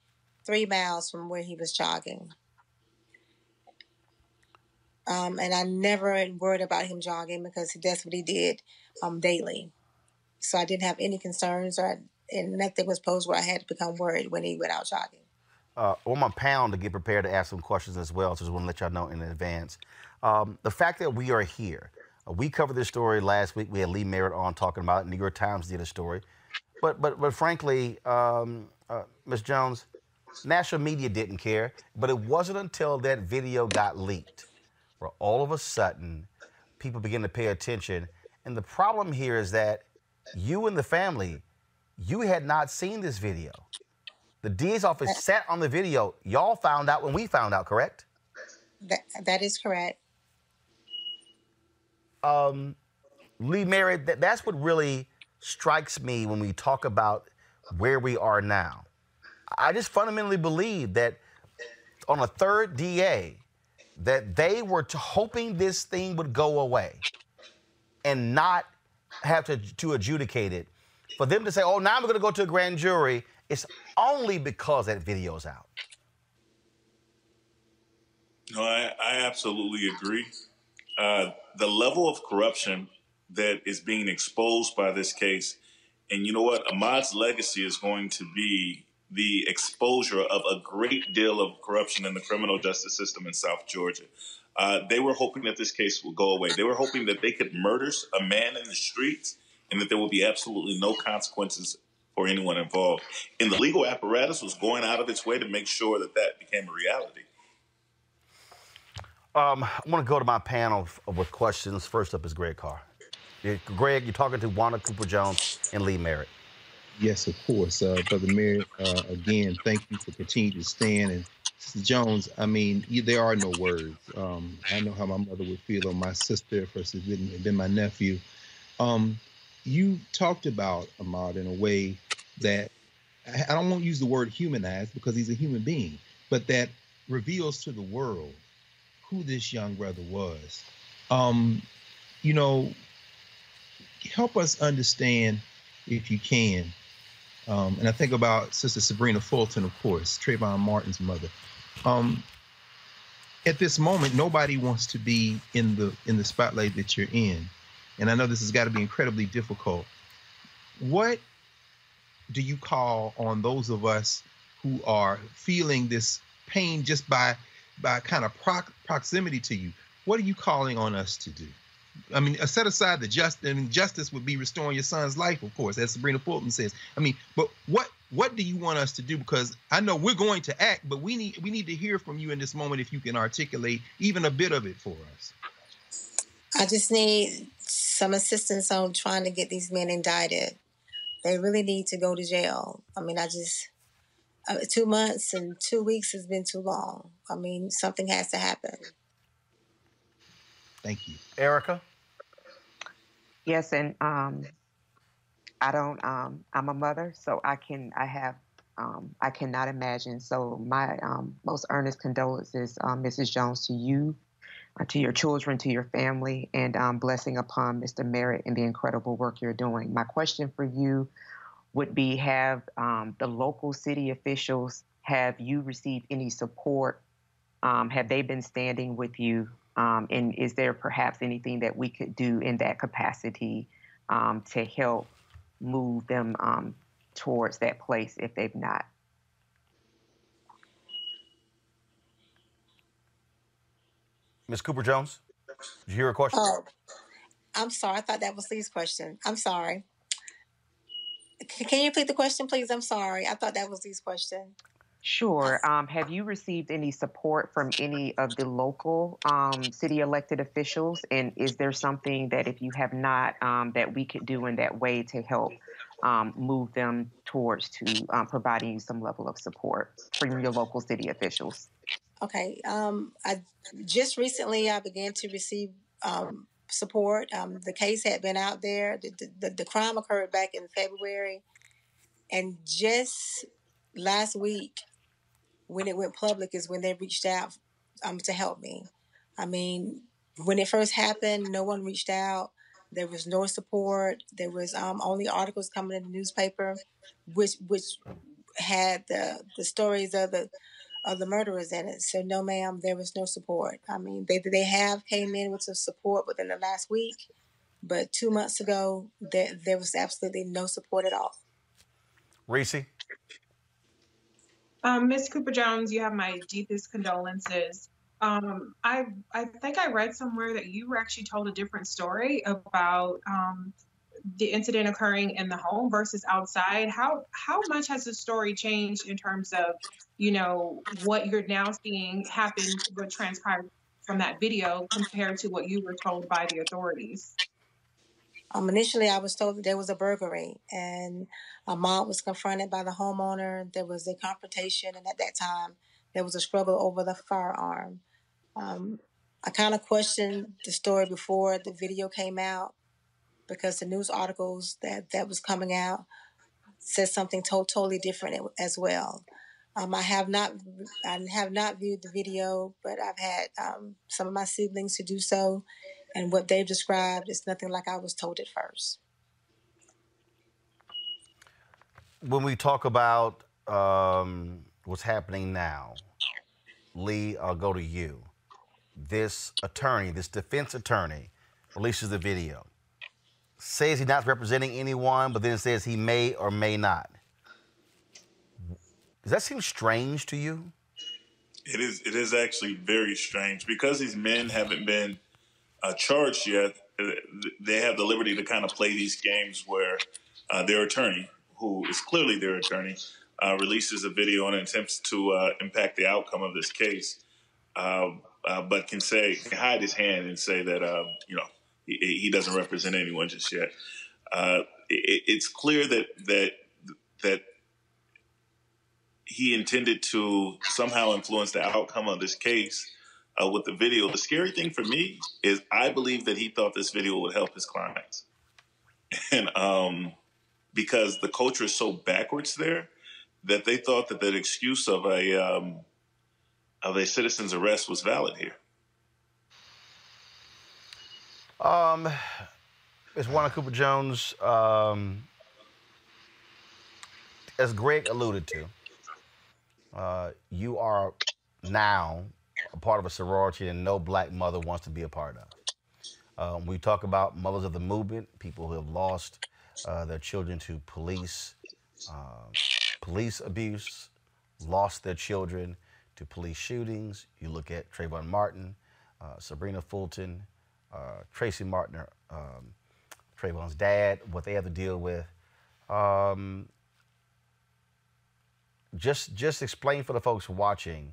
three miles from where he was jogging. Um, and I never worried about him jogging because that's what he did um, daily. So I didn't have any concerns, or and nothing was posed where I had to become worried when he went out jogging. uh, on my panel to get prepared to ask some questions as well. So just want to let y'all know in advance. Um, the fact that we are here, uh, we covered this story last week. We had Lee Merritt on talking about it. New York Times did a story, but but but frankly, um, uh, Ms. Jones, national media didn't care. But it wasn't until that video got leaked where all of a sudden people begin to pay attention. And the problem here is that you and the family, you had not seen this video. The DA's office sat on the video. Y'all found out when we found out, correct? That that is correct. Um, Lee Merritt, that, that's what really strikes me when we talk about where we are now. I just fundamentally believe that on a third DA, that they were hoping this thing would go away and not have to, to adjudicate it. For them to say, oh, now we're going to go to a grand jury, it's only because that video's out. No, I, I absolutely agree. Uh, the level of corruption that is being exposed by this case, and you know what? Ahmaud's legacy is going to be the exposure of a great deal of corruption in the criminal justice system in South Georgia. Uh, they were hoping that this case would go away. They were hoping that they could murder a man in the streets and that there will be absolutely no consequences for anyone involved. And the legal apparatus was going out of its way to make sure that that became a reality. Um, I want to go to my panel f- with questions. First up is Greg Carr. Greg, you're talking to Wanda Cooper Jones and Lee Merritt. Yes, of course, uh, Brother Merritt. Uh, again, thank you for continuing to stand. And Sister Jones, I mean, y- there are no words. Um, I know how my mother would feel on my sister versus been, been my nephew. Um, you talked about Ahmaud in a way that I don't want to use the word humanized because he's a human being, but that reveals to the world who this young brother was. Um, you know, help us understand, if you can. Um, and I think about Sister Sabrina Fulton, of course, Trayvon Martin's mother. Um, at this moment, nobody wants to be in the in the spotlight that you're in, and I know this has got to be incredibly difficult. What do you call on those of us who are feeling this pain just by by kind of proximity to you? What are you calling on us to do? I mean, uh, set aside the just I mean, justice would be restoring your son's life, of course, as Sabrina Fulton says. I mean, but what what do you want us to do? Because I know we're going to act, but we need we need to hear from you in this moment if you can articulate even a bit of it for us. I just need some assistance on trying to get these men indicted. They really need to go to jail. I mean, I just uh, two months and two weeks has been too long. I mean, something has to happen. Thank you. Erica? Yes, and um, I don't. Um, I'm a mother, so I can. I have. Um, I cannot imagine. So my um, most earnest condolences, um, Mrs. Jones, to you, uh, to your children, to your family, and um, blessing upon Mr. Merritt and the incredible work you're doing. My question for you would be: Have um, the local city officials have you received any support? Um, have they been standing with you? Um, and is there perhaps anything that we could do in that capacity um, to help move them um, towards that place if they've not? Ms. Cooper Jones, did you hear a question? Oh, I'm sorry. I thought that was Lee's question. I'm sorry. Can you repeat the question, please? I'm sorry. I thought that was Lee's question. Sure. Um, have you received any support from any of the local um, city elected officials? And is there something that, if you have not, um, that we could do in that way to help um, move them towards to um, providing you some level of support from your local city officials? Okay. Um, I just recently I began to receive um, support. Um, the case had been out there. The, the, the crime occurred back in February, and just last week, when it went public, is when they reached out um, to help me. I mean, when it first happened, no one reached out. There was no support. There was um, only articles coming in the newspaper, which which had the the stories of the of the murderers in it. So no, ma'am, there was no support. I mean, they they have came in with some support within the last week, but two months ago, there there was absolutely no support at all. Reese? Um, Ms. Cooper Jones, you have my deepest condolences. Um, I I think I read somewhere that you were actually told a different story about um, the incident occurring in the home versus outside. How how much has the story changed in terms of you know what you're now seeing happen, what transpired from that video compared to what you were told by the authorities? Um, initially, I was told that there was a burglary, and Ahmaud was confronted by the homeowner. There was a confrontation, and at that time, there was a struggle over the firearm. Um, I kind of questioned the story before the video came out because the news articles that that was coming out said something to- totally different as well. Um, I have not I have not viewed the video, but I've had um, some of my siblings to do so, and what they've described is nothing like I was told at first. When we talk about um, what's happening now, Lee, I'll go to you. This attorney, this defense attorney, releases the video. Says he's not representing anyone, but then says he may or may not. Does that seem strange to you? It is. It is actually very strange because these men haven't been uh, charged yet. uh, They have the liberty to kind of play these games where uh, their attorney, who is clearly their attorney, uh, releases a video and attempts to uh, impact the outcome of this case, uh, but can say can hide his hand and say that you know he, he doesn't represent anyone just yet. Uh, it, it's clear that that that he intended to somehow influence the outcome of this case uh, with the video. The scary thing for me is I believe that he thought this video would help his clients, and um, because the culture is so backwards there, that they thought that that excuse of a um, of a citizen's arrest was valid here. Um, Ms. Wanda Cooper Jones, um, as Greg alluded to, uh, you are now a part of a sorority that no black mother wants to be a part of. Um, we talk about mothers of the movement, people who have lost uh, their children to police, uh, police abuse, lost their children to police shootings. You look at Trayvon Martin, uh, Sabrina Fulton, Tracy Martin, um, Trayvon's dad, what they have to deal with. Um, just, just explain for the folks watching,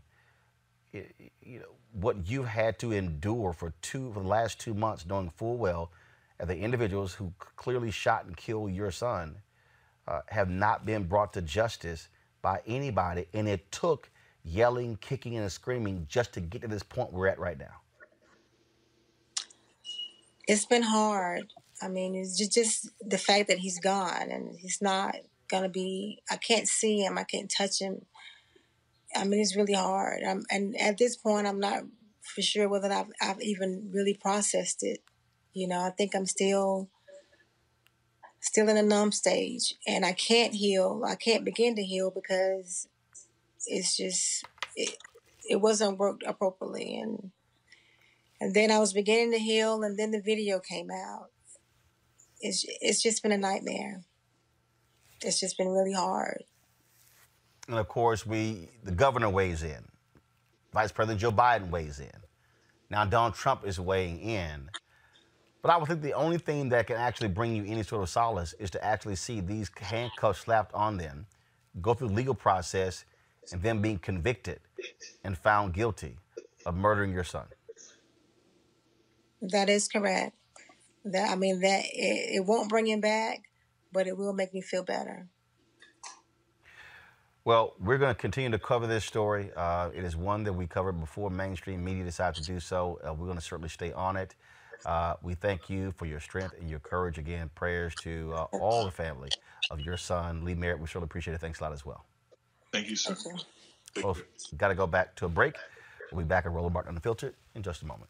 you know, what you've had to endure for two, for the last two months, knowing full well, and the individuals who clearly shot and killed your son uh, have not been brought to justice by anybody. And it took yelling, kicking, and screaming just to get to this point we're at right now. It's been hard. I mean, it's just, just the fact that he's gone and he's not gonna be. I can't see him. I can't touch him. I mean, it's really hard. I'm, and at this point, I'm not for sure whether I've, I've even really processed it. You know, I think I'm still still in a numb stage, and I can't heal. I can't begin to heal because it's just it, it wasn't worked appropriately, and and then I was beginning to heal, and then the video came out. It's it's just been a nightmare. It's just been really hard. And of course, we the governor weighs in. Vice President Joe Biden weighs in. Now Donald Trump is weighing in. But I would think the only thing that can actually bring you any sort of solace is to actually see these handcuffs slapped on them, go through the legal process, and then being convicted and found guilty of murdering your son. That is correct. That I mean that it, it won't bring him back, but it will make me feel better. Well, we're going to continue to cover this story. Uh, it is one that we covered before mainstream media decided to do so. Uh, we're going to certainly stay on it. Uh, we thank you for your strength and your courage. Again, prayers to uh, all the family of your son, Lee Merritt. We certainly appreciate it. Thanks a lot as well. Thank you, sir. Well, got to go back to a break. We'll be back at Roland Martin Unfiltered in just a moment.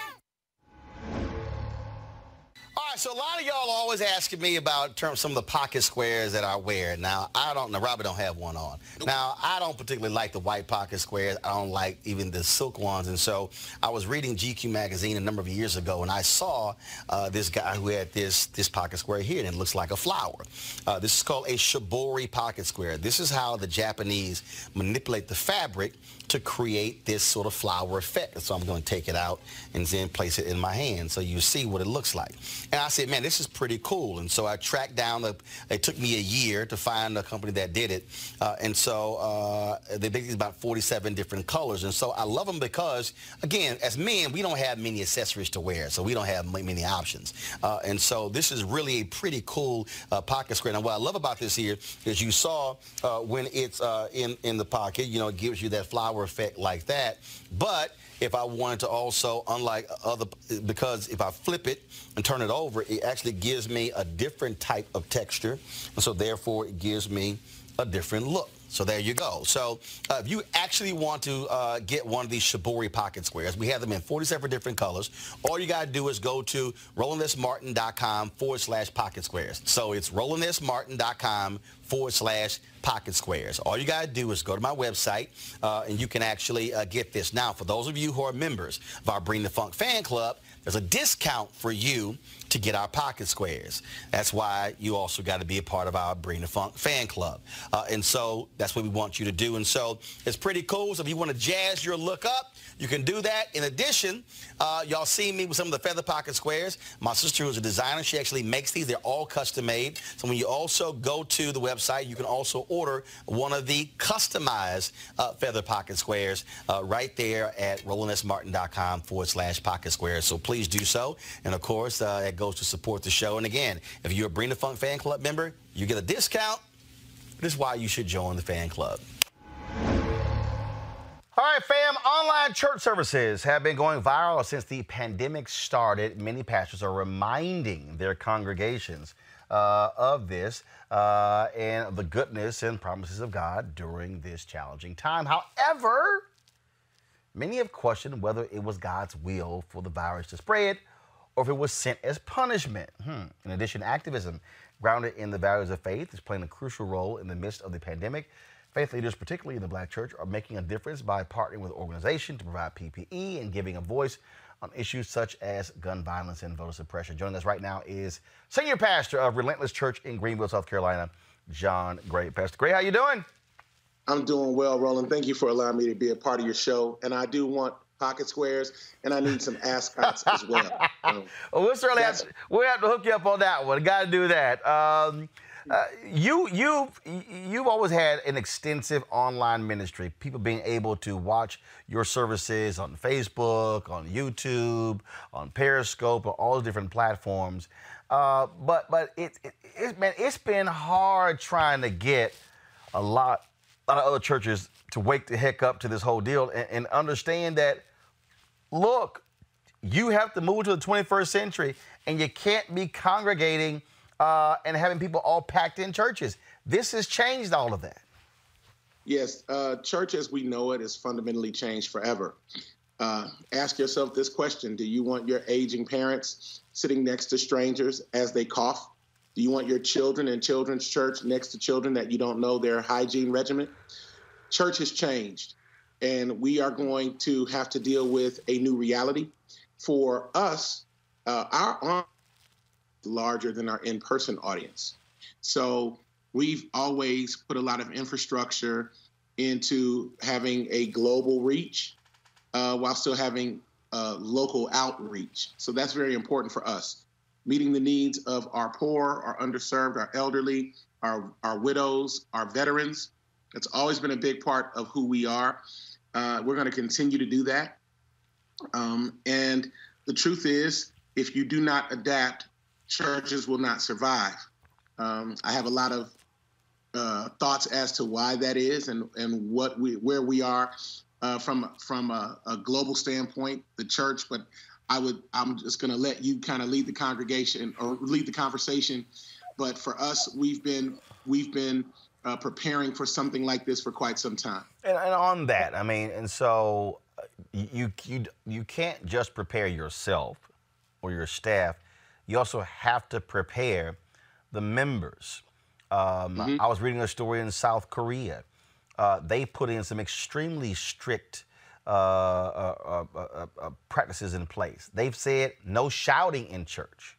Right, so a lot of y'all are always asking me about term, some of the pocket squares that I wear. Now, I don't, now Robert don't have one on. Now, I don't particularly like the white pocket squares. I don't like even the silk ones. And so I was reading GQ magazine a number of years ago, and I saw uh, this guy who had this, this pocket square here, and it looks like a flower. Uh, this is called a shibori pocket square. This is how the Japanese manipulate the fabric to create this sort of flower effect. So I'm going to take it out and then place it in my hand so you see what it looks like. And I said, man, this is pretty cool. And so I tracked down, the, it took me a year to find a company that did it. Uh, and so uh, they these about 47 different colors. And so I love them because, again, as men, we don't have many accessories to wear, so we don't have many options. Uh, and so this is really a pretty cool uh, pocket square. Now, what I love about this here is you saw uh, when it's uh, in, in the pocket, you know, it gives you that flower effect like that. But if I wanted to also, unlike other, because if I flip it and turn it over, it actually gives me a different type of texture. And so therefore it gives me a different look. So there you go. So uh, if you actually want to uh, get one of these Shibori pocket squares, we have them in 47 different colors. All you got to do is go to RolandSMartin.com forward slash pocket squares. So it's RolandSMartin.com forward slash pocket squares. All you got to do is go to my website uh, and you can actually uh, get this. Now, for those of you who are members of our Bring the Funk fan club, there's a discount for you to get our pocket squares. That's why you also got to be a part of our Bring the Funk fan club. Uh, and so that's what we want you to do. And so it's pretty cool. So if you want to jazz your look up, you can do that. In addition, uh, y'all see me with some of the feather pocket squares. My sister, who's a designer, she actually makes these. They're all custom made. So when you also go to the website, you can also order one of the customized uh, feather pocket squares uh, right there at RolandSMartin.com forward slash pocket squares. So please do so. And of course, uh, it goes to support the show. And again, if you're a Bring the Funk fan club member, you get a discount. This is why you should join the fan club. All right, fam, online church services have been going viral since the pandemic started. Many pastors are reminding their congregations uh, of this uh, and the goodness and promises of God during this challenging time. However, many have questioned whether it was God's will for the virus to spread or if it was sent as punishment. Hmm. In addition, activism grounded in the values of faith is playing a crucial role in the midst of the pandemic. Faith leaders, particularly in the black church, are making a difference by partnering with organizations to provide PPE and giving a voice on issues such as gun violence and voter suppression. Joining us right now is senior pastor of Relentless Church in Greenville, South Carolina, John Gray. Pastor Gray, how you doing? I'm doing well, Roland. Thank you for allowing me to be a part of your show. And I do want pocket squares, and I need some ascots as well. *laughs* Um, Well, we'll certainly have to, we'll have to hook you up on that one. Got to do that. Um, uh, you you you've always had an extensive online ministry. People being able to watch your services on Facebook, on YouTube, on Periscope, on all the different platforms. Uh, but but it, it it's man it's been hard trying to get a lot, a lot of other churches to wake the heck up to this whole deal and, and understand that look, you have to move to the 21st century and you can't be congregating uh, and having people all packed in churches. This has changed all of that. Yes, uh, church as we know it is fundamentally changed forever. Uh, ask yourself this question Do you want your aging parents sitting next to strangers as they cough? Do you want your children in children's church next to children that you don't know their hygiene regimen? Church has changed, and we are going to have to deal with a new reality. For us, uh, our audience is larger than our in person audience. So we've always put a lot of infrastructure into having a global reach uh, while still having uh, local outreach. So that's very important for us. Meeting the needs of our poor, our underserved, our elderly, our, our widows, our veterans. That's always been a big part of who we are. Uh, we're going to continue to do that. Um, and the truth is, if you do not adapt, churches will not survive. Um, I have a lot of uh, thoughts as to why that is and, and what we where we are uh, from from a, a global standpoint, the church. But I would I'm just going to let you kind of lead the congregation or lead the conversation. But for us, we've been we've been uh, preparing for something like this for quite some time. And, and on that, I mean, and so uh, you you you can't just prepare yourself or your staff. You also have to prepare the members. Um, I was reading a story in South Korea. Uh, they put in some extremely strict uh, uh, uh, uh, uh, practices in place. They've said no shouting in church.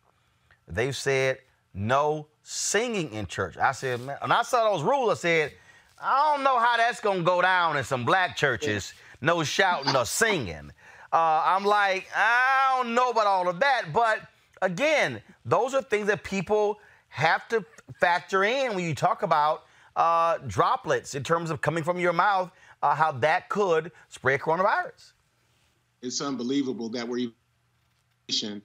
They've said no singing in church. I said, man, and I saw those rules. I said, I don't know how that's gonna go down in some black churches. No shouting or singing. Uh, I'm like, I don't know about all of that, but again, those are things that people have to factor in when you talk about uh, droplets in terms of coming from your mouth, uh, how that could spread coronavirus. It's unbelievable that we're even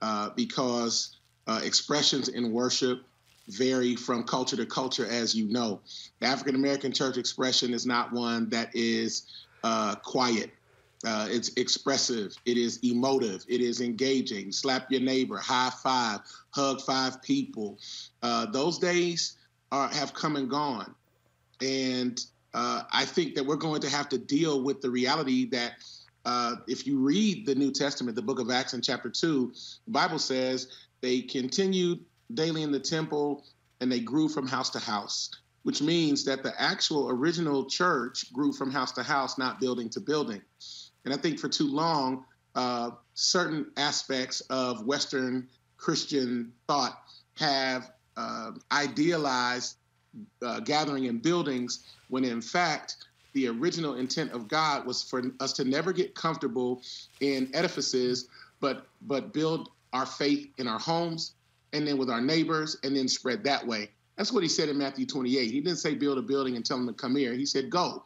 uh, because uh, expressions in worship vary from culture to culture, as you know. The African American church expression is not one that is uh, quiet. Uh, it's expressive. It is emotive. It is engaging. Slap your neighbor, high five, hug five people. Uh, those days are, have come and gone. And uh, I think that we're going to have to deal with the reality that uh, if you read the New Testament, the book of Acts in chapter 2, the Bible says they continued daily in the temple and they grew from house to house, which means that the actual original church grew from house to house, not building to building. And I think for too long, uh, certain aspects of Western Christian thought have uh, idealized uh, gathering in buildings when in fact the original intent of God was for us to never get comfortable in edifices, but but build our faith in our homes and then with our neighbors and then spread that way. That's what he said in Matthew 28. He didn't say build a building and tell them to come here. He said go.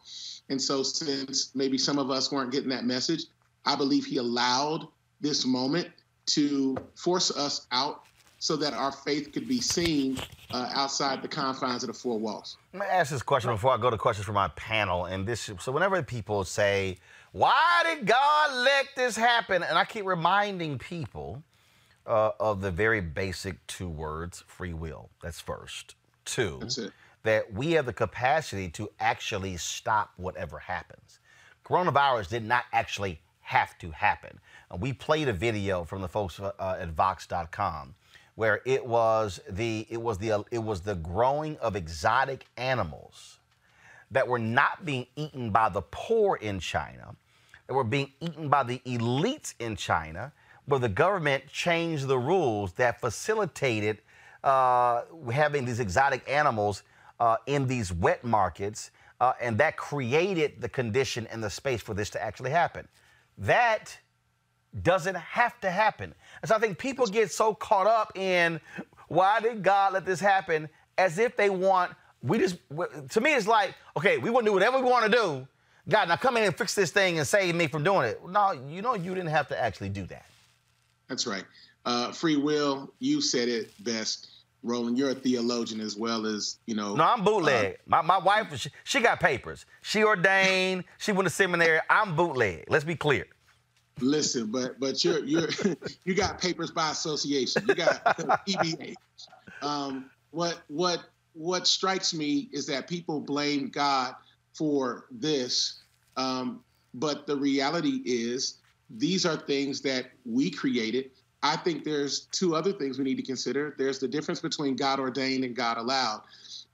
And so since maybe some of us weren't getting that message, I believe he allowed this moment to force us out so that our faith could be seen uh, outside the confines of the four walls. Let me ask this question before I go to questions for my panel. And this, so whenever people say, "Why did God let this happen?" and I keep reminding people uh, of the very basic two words: free will. That's first. Two, that we have the capacity to actually stop whatever happens. Coronavirus did not actually have to happen. And we played a video from the folks uh, at Vox.com where it was the it was the it was the growing of exotic animals that were not being eaten by the poor in China, that were being eaten by the elites in China, where the government changed the rules that facilitated uh, having these exotic animals uh, in these wet markets, uh, and that created the condition and the space for this to actually happen. That doesn't have to happen. And so I think people get so caught up in why did God let this happen as if they want, we just, to me, it's like, okay, we want to do whatever we want to do. God, now come in and fix this thing and save me from doing it. No, you know, you didn't have to actually do that. That's right. Uh, free will, you said it best. Roland, you're a theologian as well as, you know. No, I'm bootleg. my, my wife, she, she got papers. She ordained, she went to seminary. I'm bootleg. Let's be clear. Listen, but but you're you're *laughs* you got papers by association. You got PBA. Um, what what what strikes me is that people blame God for this, um, but the reality is these are things that we created. I think there's two other things we need to consider. There's the difference between God ordained and God allowed.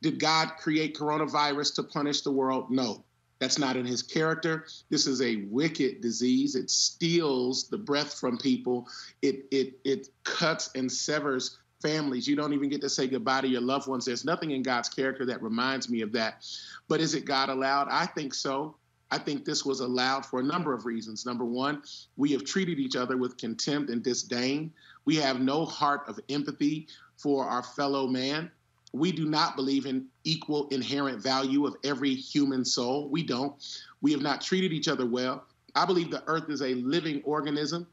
Did God create coronavirus to punish the world? No. That's not in his character. This is a wicked disease. It steals the breath from people. It it it cuts and severs families. You don't even get to say goodbye to your loved ones. There's nothing in God's character that reminds me of that. But is it God allowed? I think so. I think this was allowed for a number of reasons. Number one, we have treated each other with contempt and disdain. We have no heart of empathy for our fellow man. We do not believe in equal inherent value of every human soul. We don't. We have not treated each other well. I believe the earth is a living organism.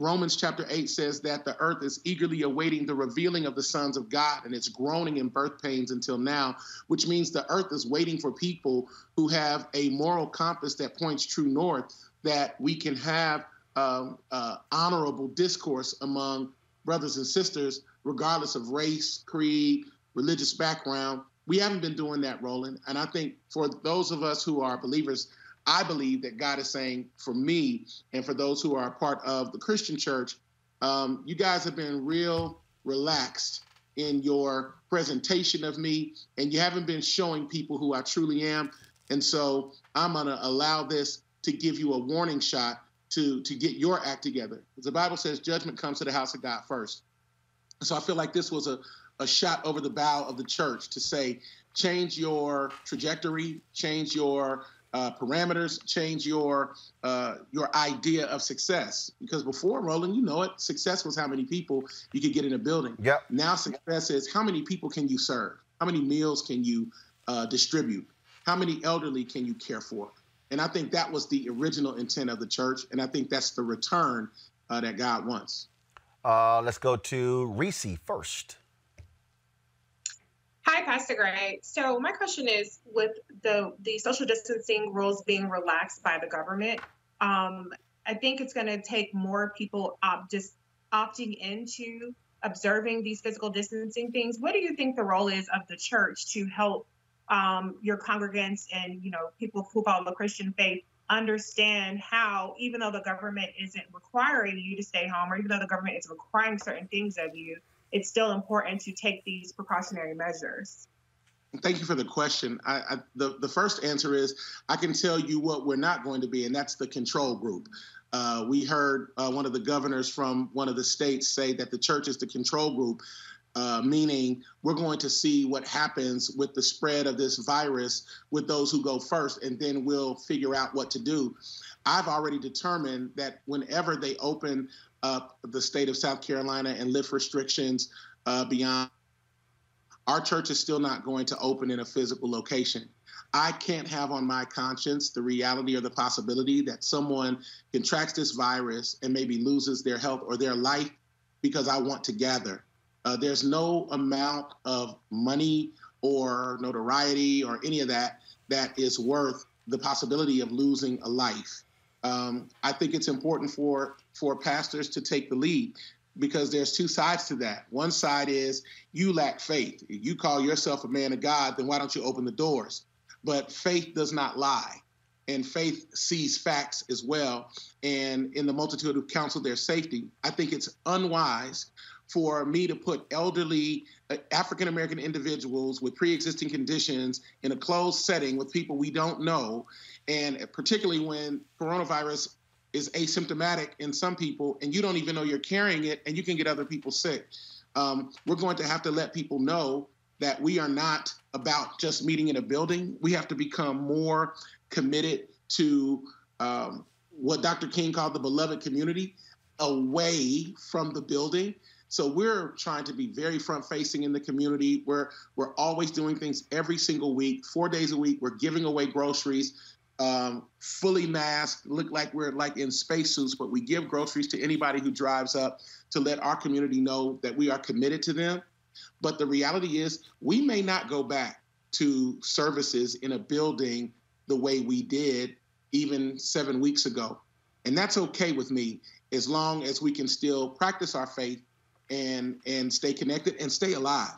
Romans chapter 8 says that the earth is eagerly awaiting the revealing of the sons of God and it's groaning in birth pains until now, which means the earth is waiting for people who have a moral compass that points true north, that we can have um, uh, honorable discourse among brothers and sisters, regardless of race, creed, religious background. We haven't been doing that, Roland. And I think for those of us who are believers, I believe that God is saying for me and for those who are a part of the Christian church, um, you guys have been real relaxed in your presentation of me, and you haven't been showing people who I truly am. And so I'm going to allow this to give you a warning shot to, to get your act together. The Bible says judgment comes to the house of God first. So I feel like this was a, a shot over the bow of the church to say, change your trajectory, change your uh, parameters, change your uh, your idea of success. Because before, Roland, you know it, success was how many people you could get in a building. Yep. Now success is how many people can you serve? How many meals can you uh, distribute? How many elderly can you care for? And I think that was the original intent of the church, and I think that's the return uh, that God wants. Uh, let's go to Reese first. Hi, Pastor Gray. So my question is, with the the social distancing rules being relaxed by the government, um, I think it's going to take more people just opting into observing these physical distancing things. What do you think the role is of the church to help um, your congregants and you know people who follow the Christian faith understand how, even though the government isn't requiring you to stay home, or even though the government is requiring certain things of you, it's still important to take these precautionary measures. Thank you for the question. I, I, the, the first answer is I can tell you what we're not going to be, and that's the control group. Uh, we heard uh, one of the governors from one of the states say that the church is the control group, uh, meaning we're going to see what happens with the spread of this virus with those who go first, and then we'll figure out what to do. I've already determined that whenever they open up the state of South Carolina and lift restrictions uh, beyond. Our church is still not going to open in a physical location. I can't have on my conscience the reality or the possibility that someone contracts this virus and maybe loses their health or their life because I want to gather. Uh, there's no amount of money or notoriety or any of that that is worth the possibility of losing a life. Um, I think it's important for for pastors to take the lead because there's two sides to that. One side is you lack faith. You call yourself a man of God, then why don't you open the doors? But faith does not lie. And faith sees facts as well. And in the multitude of counsel, there's safety. I think it's unwise for me to put elderly uh, African American individuals with pre existing conditions in a closed setting with people we don't know. And particularly when coronavirus is asymptomatic in some people, and you don't even know you're carrying it, and you can get other people sick. Um, we're going to have to let people know that we are not about just meeting in a building. We have to become more committed to um, what Dr. King called the beloved community, away from the building. So we're trying to be very front facing in the community. We're we're always doing things every single week, four days a week. We're giving away groceries, um, fully masked, look like we're like in spacesuits, but we give groceries to anybody who drives up to let our community know that we are committed to them. But the reality is, we may not go back to services in a building the way we did even seven weeks ago. And that's okay with me as long as we can still practice our faith and and stay connected and stay alive.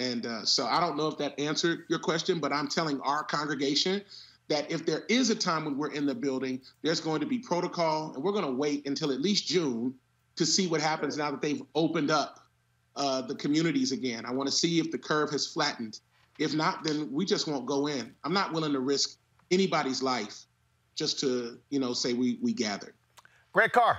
And uh, so I don't know if that answered your question, but I'm telling our congregation that if there is a time when we're in the building, there's going to be protocol, and we're going to wait until at least June to see what happens now that they've opened up uh, the communities again. I want to see if the curve has flattened. If not, then we just won't go in. I'm not willing to risk anybody's life just to, you know, say we we gathered. Greg Carr.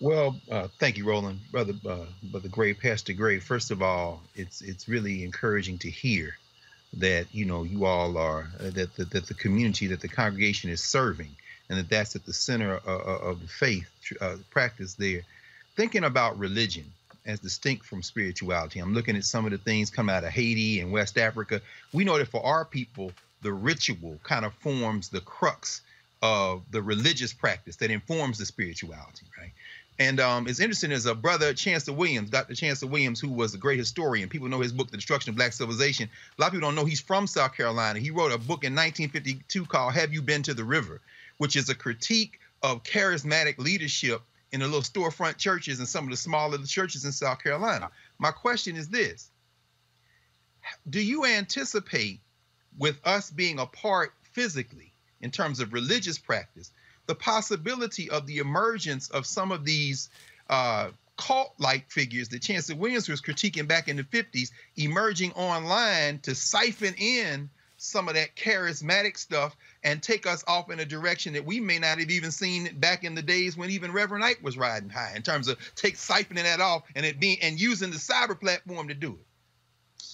Well, uh, thank you, Roland, brother, uh, brother Gray, Pastor Gray. First of all, it's it's really encouraging to hear that you know you all are uh, that, that that the community that the congregation is serving, and that that's at the center of, of the faith uh, practice there. Thinking about religion as distinct from spirituality, I'm looking at some of the things come out of Haiti and West Africa. We know that for our people, the ritual kind of forms the crux of the religious practice that informs the spirituality, right? And um, it's interesting as a brother, Chancellor Williams, Dr. Chancellor Williams, who was a great historian. People know his book, The Destruction of Black Civilization. A lot of people don't know he's from South Carolina. He wrote a book in 1952 called Have You Been to the River, which is a critique of charismatic leadership in the little storefront churches and some of the smaller churches in South Carolina. My question is this Do you anticipate, with us being apart physically in terms of religious practice, the possibility of the emergence of some of these uh, cult-like figures that Chancellor Williams was critiquing back in the 50s, emerging online to siphon in some of that charismatic stuff and take us off in a direction that we may not have even seen back in the days when even Reverend Ike was riding high in terms of take siphoning that off and it being and using the cyber platform to do it.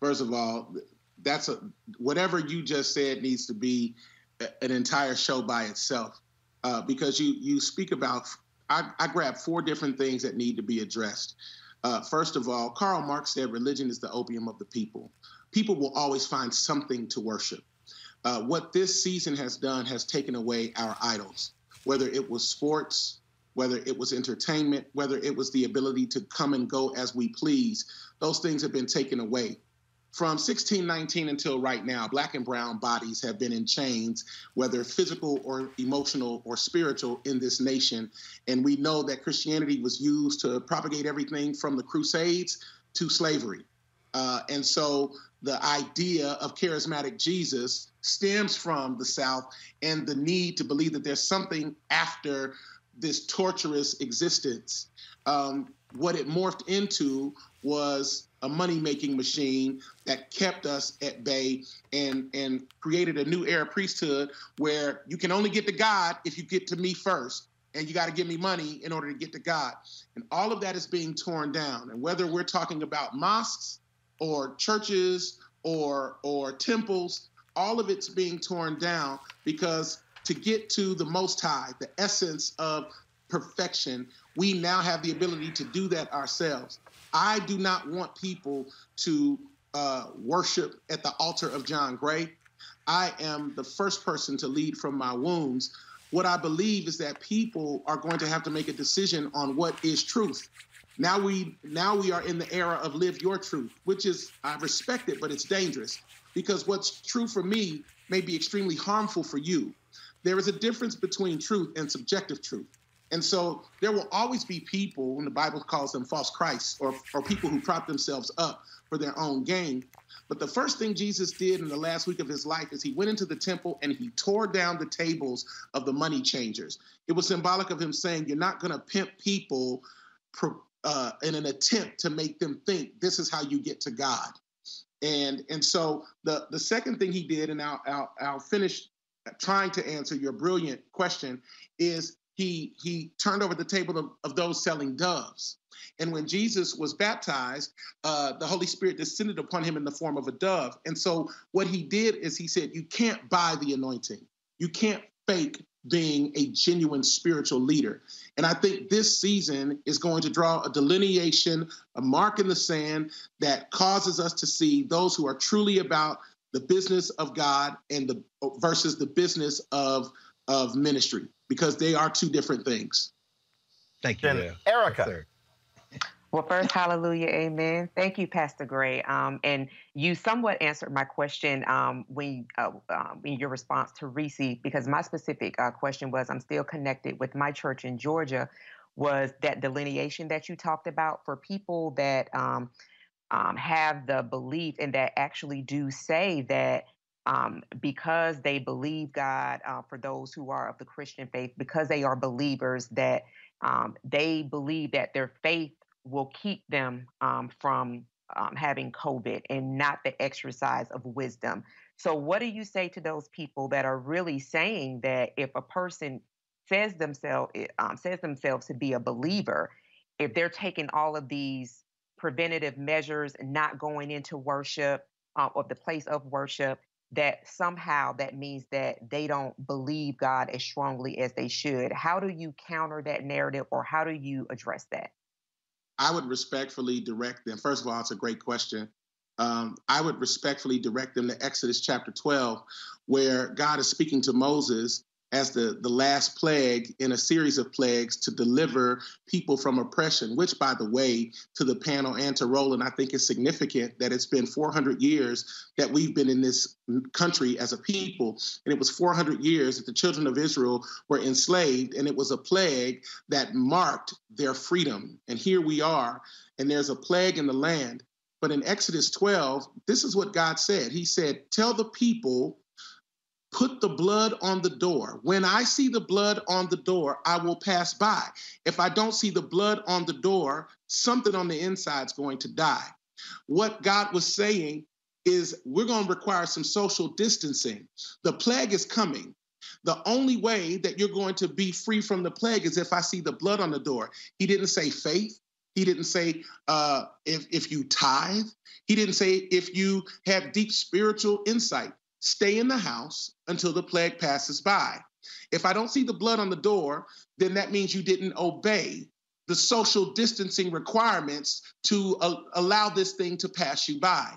First of all, that's a whatever you just said needs to be an entire show by itself uh, because you you speak about I, I grab four different things that need to be addressed. Uh, first of all, Karl Marx said religion is the opium of the people. People will always find something to worship. Uh, what this season has done has taken away our idols, whether it was sports, whether it was entertainment, whether it was the ability to come and go as we please. Those things have been taken away. From 1619 until right now, black and brown bodies have been in chains, whether physical or emotional or spiritual, in this nation. And we know that Christianity was used to propagate everything from the Crusades to slavery. Uh, and so the idea of charismatic Jesus stems from the South and the need to believe that there's something after this torturous existence. Um, what it morphed into was a money making machine that kept us at bay and and created a new era priesthood where you can only get to God if you get to me first and you got to give me money in order to get to God. And all of that is being torn down. And whether we're talking about mosques or churches or or temples all of it's being torn down because to get to the most high the essence of perfection we now have the ability to do that ourselves I do not want people to uh, worship at the altar of John Gray. I am the first person to lead from my wounds. What I believe is that people are going to have to make a decision on what is truth. Now we now we are in the era of live your truth, which is I respect it, but it's dangerous because what's true for me may be extremely harmful for you. There is a difference between truth and subjective truth. And so there will always be people, and the Bible calls them false Christs, or, or people who prop themselves up for their own gain. But the first thing Jesus did in the last week of his life is he went into the temple and he tore down the tables of the money changers. It was symbolic of him saying, You're not going to pimp people uh, in an attempt to make them think this is how you get to God. And, and so the, the second thing he did, and I'll, I'll, I'll finish trying to answer your brilliant question is he he turned over the table of, of those selling doves. And when Jesus was baptized, uh, the Holy Spirit descended upon him in the form of a dove. And so what he did is he said, You can't buy the anointing. You can't fake being a genuine spiritual leader. And I think this season is going to draw a delineation, a mark in the sand that causes us to see those who are truly about the business of God and the versus the business of of ministry because they are two different things. Thank you, Then Erica. Well, first, hallelujah, amen. Thank you, Pastor Gray. Um, and you somewhat answered my question um, when, uh, um, in your response to Reese, because my specific uh, question was I'm still connected with my church in Georgia, was that delineation that you talked about for people that um, um, have the belief and that actually do say that um, because they believe God, uh, for those who are of the Christian faith, because they are believers, that um, they believe that their faith will keep them um, from um, having COVID and not the exercise of wisdom. So, what do you say to those people that are really saying that if a person says themselves um, says themselves to be a believer, if they're taking all of these preventative measures not going into worship uh, or the place of worship, that somehow that means that they don't believe God as strongly as they should. How do you counter that narrative or how do you address that? I would respectfully direct them. First of all, it's a great question. Um, I would respectfully direct them to Exodus chapter 12, where God is speaking to Moses as the, the last plague in a series of plagues to deliver people from oppression, which, by the way, to the panel and to Roland, I think is significant that it's been 400 years that we've been in this country as a people. And it was 400 years that the children of Israel were enslaved, and it was a plague that marked their freedom. And here we are, and there's a plague in the land. But in Exodus 12, this is what God said He said, Tell the people, put the blood on the door. When I see the blood on the door, I will pass by. If I don't see the blood on the door, something on the inside is going to die. What God was saying is we're going to require some social distancing. The plague is coming. The only way that you're going to be free from the plague is if I see the blood on the door. He didn't say faith. He didn't say uh, if, if you tithe. He didn't say if you have deep spiritual insight. Stay in the house until the plague passes by. If I don't see the blood on the door, then that means you didn't obey the social distancing requirements to uh, allow this thing to pass you by.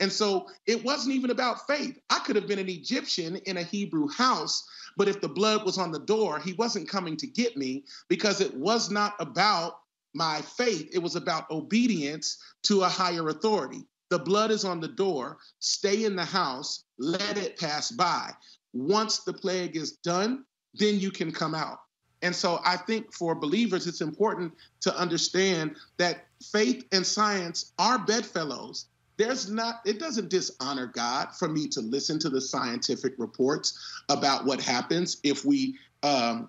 And so it wasn't even about faith. I could have been an Egyptian in a Hebrew house, but if the blood was on the door, he wasn't coming to get me because it was not about my faith. It was about obedience to a higher authority. The blood is on the door. Stay in the house. Let it pass by. Once the plague is done, then you can come out. And so I think for believers, it's important to understand that faith and science are bedfellows. There's not, it doesn't dishonor God for me to listen to the scientific reports about what happens if we um,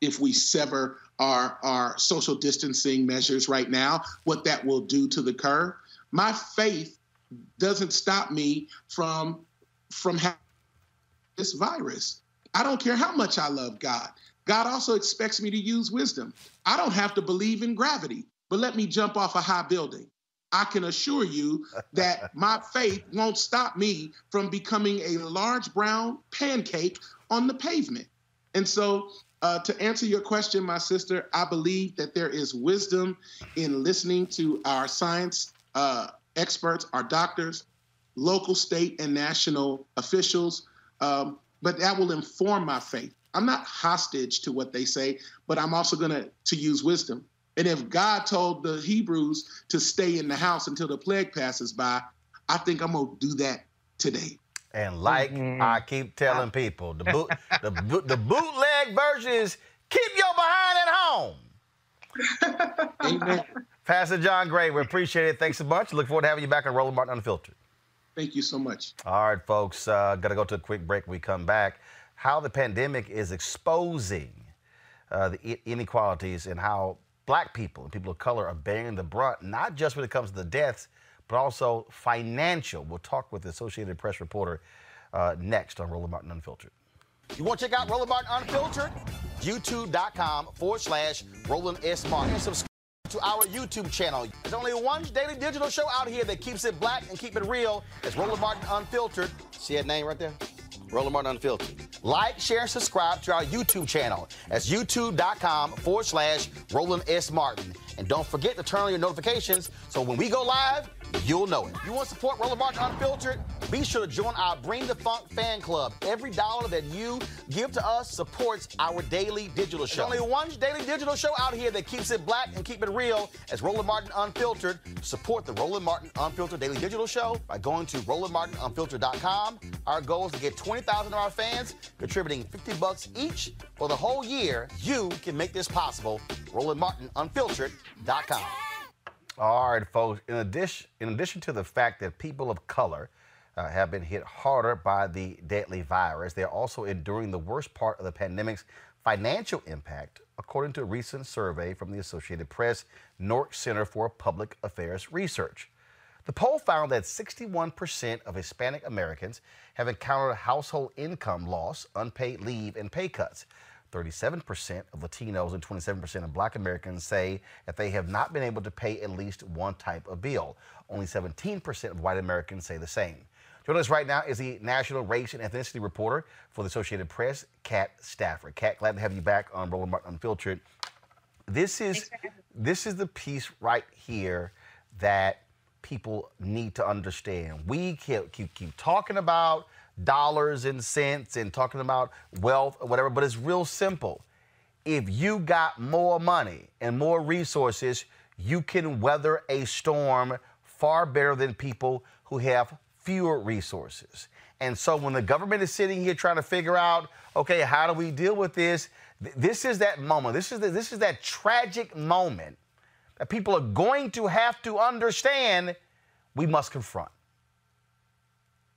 if we sever our our social distancing measures right now, what that will do to the curve. My faith doesn't stop me from from having this virus. I don't care how much I love God. God also expects me to use wisdom. I don't have to believe in gravity, but let me jump off a high building. I can assure you that *laughs* my faith won't stop me from becoming a large brown pancake on the pavement. And so, uh, to answer your question, my sister, I believe that there is wisdom in listening to our science uh, experts, our doctors, local, state, and national officials. Um, but that will inform my faith. I'm not hostage to what they say, but I'm also going to to use wisdom. And if God told the Hebrews to stay in the house until the plague passes by, I think I'm going to do that today. And like I keep telling people, the boot, the, boot, the bootleg version is keep your behind at home. *laughs* Amen. Pastor John Gray, we appreciate it. Thanks so much. Look forward to having you back on Roland Martin Unfiltered. Thank you so much. All right, folks, uh, got to go to a quick break. When we come back. How the pandemic is exposing uh, the inequalities and how black people and people of color are bearing the brunt, not just when it comes to the deaths, but also financial. We'll talk with the Associated Press reporter uh, next on Roland Martin Unfiltered. You want to check out Roland Martin Unfiltered? YouTube.com forward slash Roland S. Martin. To our YouTube channel. There's only one daily digital show out here that keeps it black and keep it real. It's Roland Martin Unfiltered. See that name right there? Roland Martin Unfiltered. Like, share, and subscribe to our YouTube channel. That's youtube.com forward slash Roland S. Martin. And don't forget to turn on your notifications so when we go live, you'll know it. You want to support Roland Martin Unfiltered? Be sure to join our Bring the Funk fan club. Every dollar that you give to us supports our daily digital show. There's only one daily digital show out here that keeps it black and keep it real as Roland Martin Unfiltered. Support the Roland Martin Unfiltered daily digital show by going to RolandMartinUnfiltered.com. Our goal is to get 20,000 of our fans contributing 50 bucks each for the whole year. You can make this possible. RolandMartinUnfiltered.com. All right, folks. In addition, in addition to the fact that people of color uh, have been hit harder by the deadly virus, they're also enduring the worst part of the pandemic's financial impact, according to a recent survey from the Associated Press NORC Center for Public Affairs Research. The poll found that 61% of Hispanic Americans have encountered household income loss, unpaid leave, and pay cuts. 37% of Latinos and 27% of Black Americans say that they have not been able to pay at least one type of bill. Only 17% of white Americans say the same. Joining us right now is the national race and ethnicity reporter for the Associated Press, Kat Stafford. Kat, glad to have you back on Roland Martin Unfiltered. This is this is the piece right here that people need to understand. We keep, keep, keep talking about dollars and cents and talking about wealth or whatever, but it's real simple. If you got more money and more resources, you can weather a storm far better than people who have fewer resources. And so when the government is sitting here trying to figure out, okay, how do we deal with this? Th- This is that moment. This is the, this is that tragic moment that people are going to have to understand we must confront.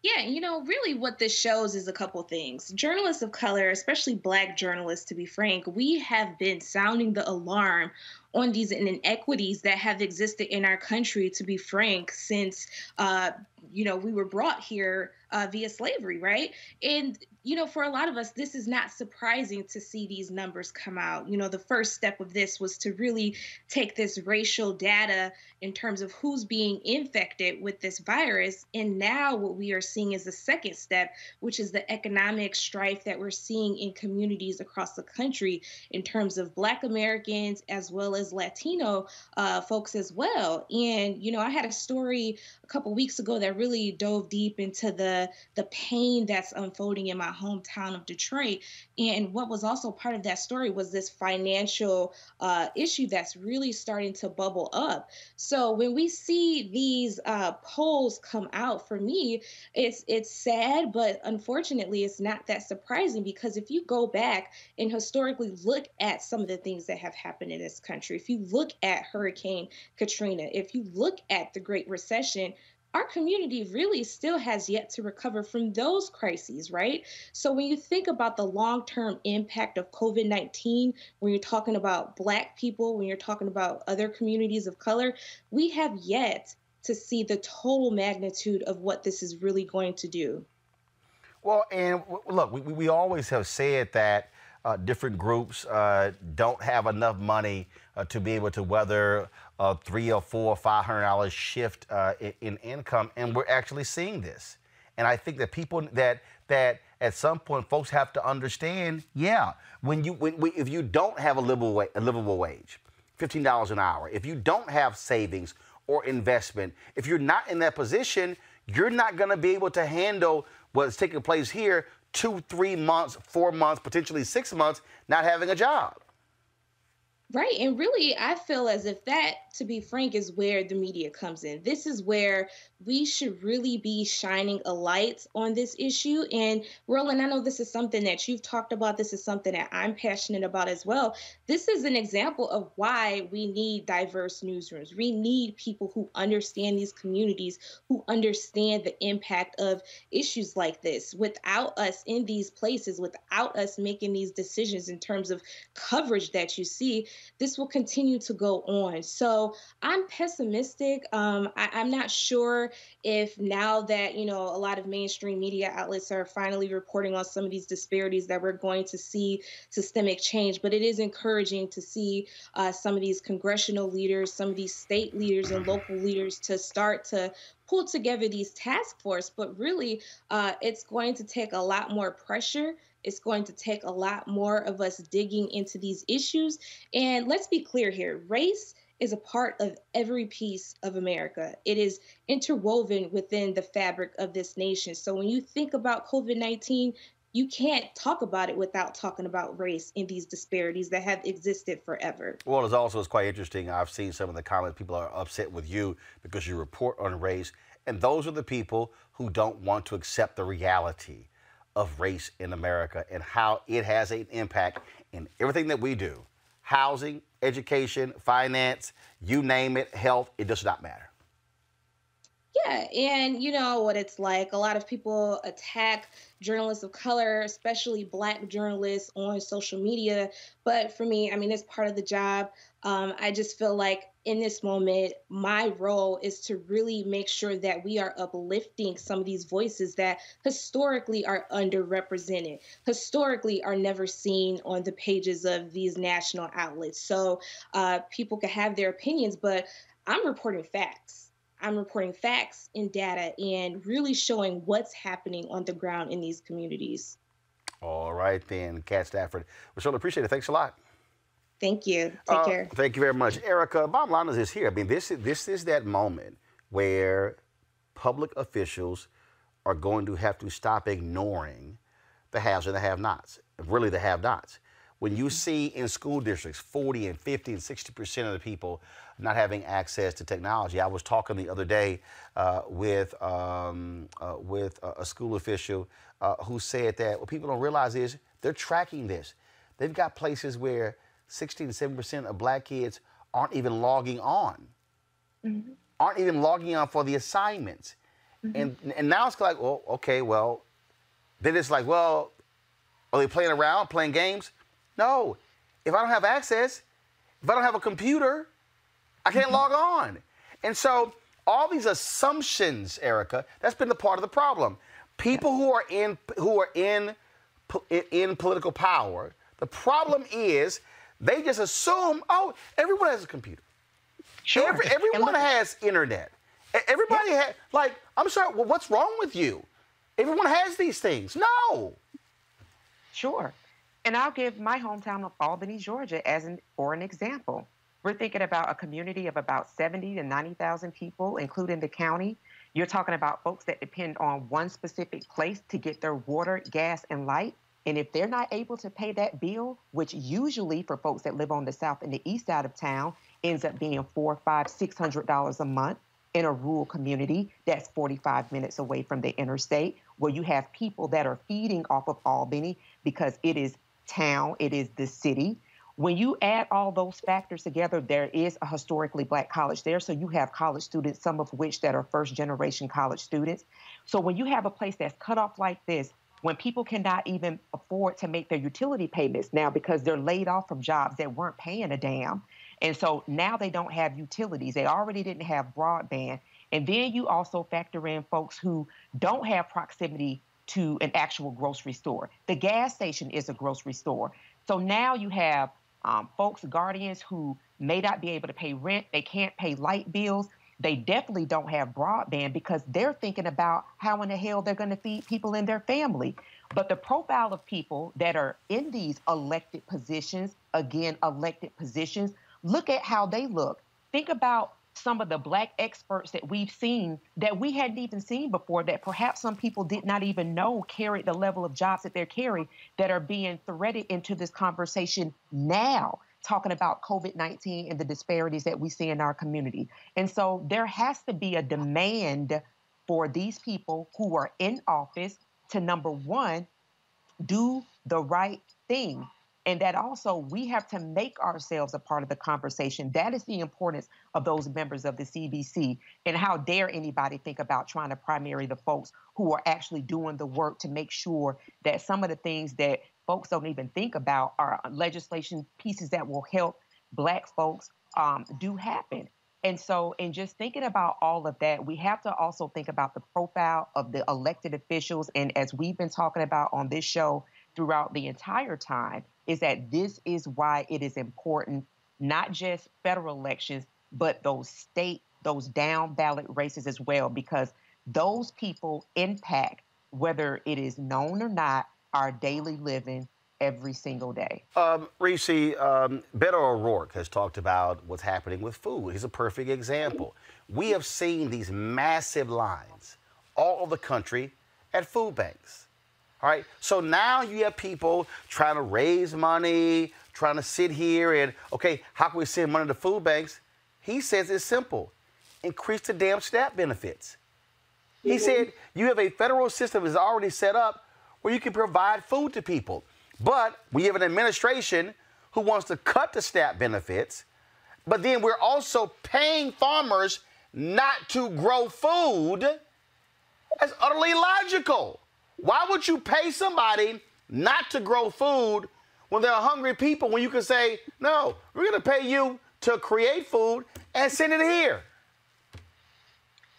Yeah, you know, really what this shows is a couple things. Journalists of color, especially black journalists, to be frank, we have been sounding the alarm on these inequities that have existed in our country, to be frank, since, uh, you know, we were brought here uh, via slavery, right? And, you know, for a lot of us, this is not surprising to see these numbers come out. You know, the first step of this was to really take this racial data in terms of who's being infected with this virus. And now what we are seeing is the second step, which is the economic strife that we're seeing in communities across the country in terms of Black Americans as well as Latino uh, folks as well. And, you know, I had a story a couple weeks ago that really dove deep into the the pain that's unfolding in my hometown of Detroit. And what was also part of that story was this financial uh, issue that's really starting to bubble up. So when we see these uh, polls come out, for me, it's it's sad, but unfortunately, it's not that surprising because if you go back and historically look at some of the things that have happened in this country, if you look at Hurricane Katrina, if you look at the Great Recession, our community really still has yet to recover from those crises, right? So when you think about the long term impact of COVID 19, when you're talking about Black people, when you're talking about other communities of color, we have yet to see the total magnitude of what this is really going to do. Well, and w- look, we, we always have said that uh, different groups uh, don't have enough money uh, to be able to weather a three or four, or five hundred dollars shift uh, in, in income, and we're actually seeing this. And I think that people that that at some point folks have to understand, yeah, when you when, when if you don't have a livable wa- a livable wage, fifteen dollars an hour, if you don't have savings or investment, if you're not in that position, you're not going to be able to handle what's taking place here two, three months, four months, potentially six months, not having a job. Right. And really, I feel as if that, to be frank, is where the media comes in. This is where we should really be shining a light on this issue. And Roland, I know this is something that you've talked about. This is something that I'm passionate about as well. This is an example of why we need diverse newsrooms. We need people who understand these communities, who understand the impact of issues like this. Without us in these places, without us making these decisions in terms of coverage that you see, this will continue to go on. So I'm pessimistic. Um, I, I'm not sure if now that you know a lot of mainstream media outlets are finally reporting on some of these disparities that we're going to see systemic change. But it is encouraging to see uh, some of these congressional leaders, some of these state leaders, and local leaders to start to pull together these task force. But really, uh, it's going to take a lot more pressure. It's going to take a lot more of us digging into these issues. And let's be clear here race is a part of every piece of America. It is interwoven within the fabric of this nation. So when you think about COVID 19, you can't talk about it without talking about race and these disparities that have existed forever. Well, it's also it's quite interesting. I've seen some of the comments. People are upset with you because you report on race, and those are the people who don't want to accept the reality of race in America and how it has an impact in everything that we do: housing, education, finance, you name it, health. It does not matter. Yeah, and you know what it's like. A lot of people attack journalists of color, especially black journalists on social media. But for me, I mean, it's part of the job. Um, I just feel like in this moment, my role is to really make sure that we are uplifting some of these voices that historically are underrepresented, historically are never seen on the pages of these national outlets. So uh, people can have their opinions, but I'm reporting facts. I'm reporting facts and data and really showing what's happening on the ground in these communities. All right, then, Kat Stafford. We certainly appreciate it. Thanks a lot. Thank you. Take Uh, care. Thank you very much, Erica. Bottom line is this here. I mean, this this is that moment where public officials are going to have to stop ignoring the haves and the have-nots. Really, the have-nots. When you see in school districts 40 and 50 and 60 percent of the people not having access to technology, I was talking the other day uh, with um, uh, with a, school official uh, who said that what people don't realize is they're tracking this. They've got places where 60 to 70 percent of black kids aren't even logging on, aren't even logging on for the assignments. And and now it's like, well, okay, well, then it's like, well, are they playing around, playing games? No. If I don't have access, if I don't have a computer, I can't mm-hmm. log on. And so all these assumptions, Erica, that's been the part of the problem. People who are in who are in in- political power, the problem is they just assume, oh, everyone has a computer. Sure. Every, everyone has internet. Everybody has like, I'm sorry, well, what's wrong with you? Everyone has these things. No. Sure. And I'll give my hometown of Albany, Georgia, as an for an example. We're thinking about a community of about 70 to 90,000 people, including the county. You're talking about folks that depend on one specific place to get their water, gas, and light. And if they're not able to pay that bill, which usually for folks that live on the south and the east side of town ends up being four, five, six hundred dollars a month in a rural community that's 45 minutes away from the interstate, where you have people that are feeding off of Albany because it is town, it is the city. When you add all those factors together, there is a historically black college there. So you have college students, some of which that are first generation college students. So when you have a place that's cut off like this, when people cannot even afford to make their utility payments now because they're laid off from jobs that weren't paying a damn. And so now they don't have utilities. They already didn't have broadband. And then you also factor in folks who don't have proximity to an actual grocery store. The gas station is a grocery store. So now you have um, folks, guardians who may not be able to pay rent, they can't pay light bills. They definitely don't have broadband because they're thinking about how in the hell they're going to feed people in their family. But the profile of people that are in these elected positions, again, elected positions, look at how they look. Think about some of the black experts that we've seen that we hadn't even seen before that perhaps some people did not even know carried the level of jobs that they're carrying that are being threaded into this conversation now talking about covid-19 and the disparities that we see in our community. And so there has to be a demand for these people who are in office to number one do the right thing and that also we have to make ourselves a part of the conversation. That is the importance of those members of the CBC. And how dare anybody think about trying to primary the folks who are actually doing the work to make sure that some of the things that folks don't even think about are legislation pieces that will help black folks um, do happen. And so, in just thinking about all of that, we have to also think about the profile of the elected officials. And as we've been talking about on this show throughout the entire time, is that this is why it is important, not just federal elections, but those state, those down ballot races as well, because those people impact, whether it is known or not, our daily living every single day. Um, Reese, um, Beto O'Rourke has talked about what's happening with food. He's a perfect example. We have seen these massive lines all over the country at food banks. All right, so now you have people trying to raise money, trying to sit here and, okay, how can we send money to food banks? He says it's simple increase the damn SNAP benefits. He mm-hmm. said you have a federal system that's already set up where you can provide food to people. But we have an administration who wants to cut the SNAP benefits, but then we're also paying farmers not to grow food. That's utterly illogical. Why would you pay somebody not to grow food when there are hungry people when you can say, no, we're going to pay you to create food and send it here?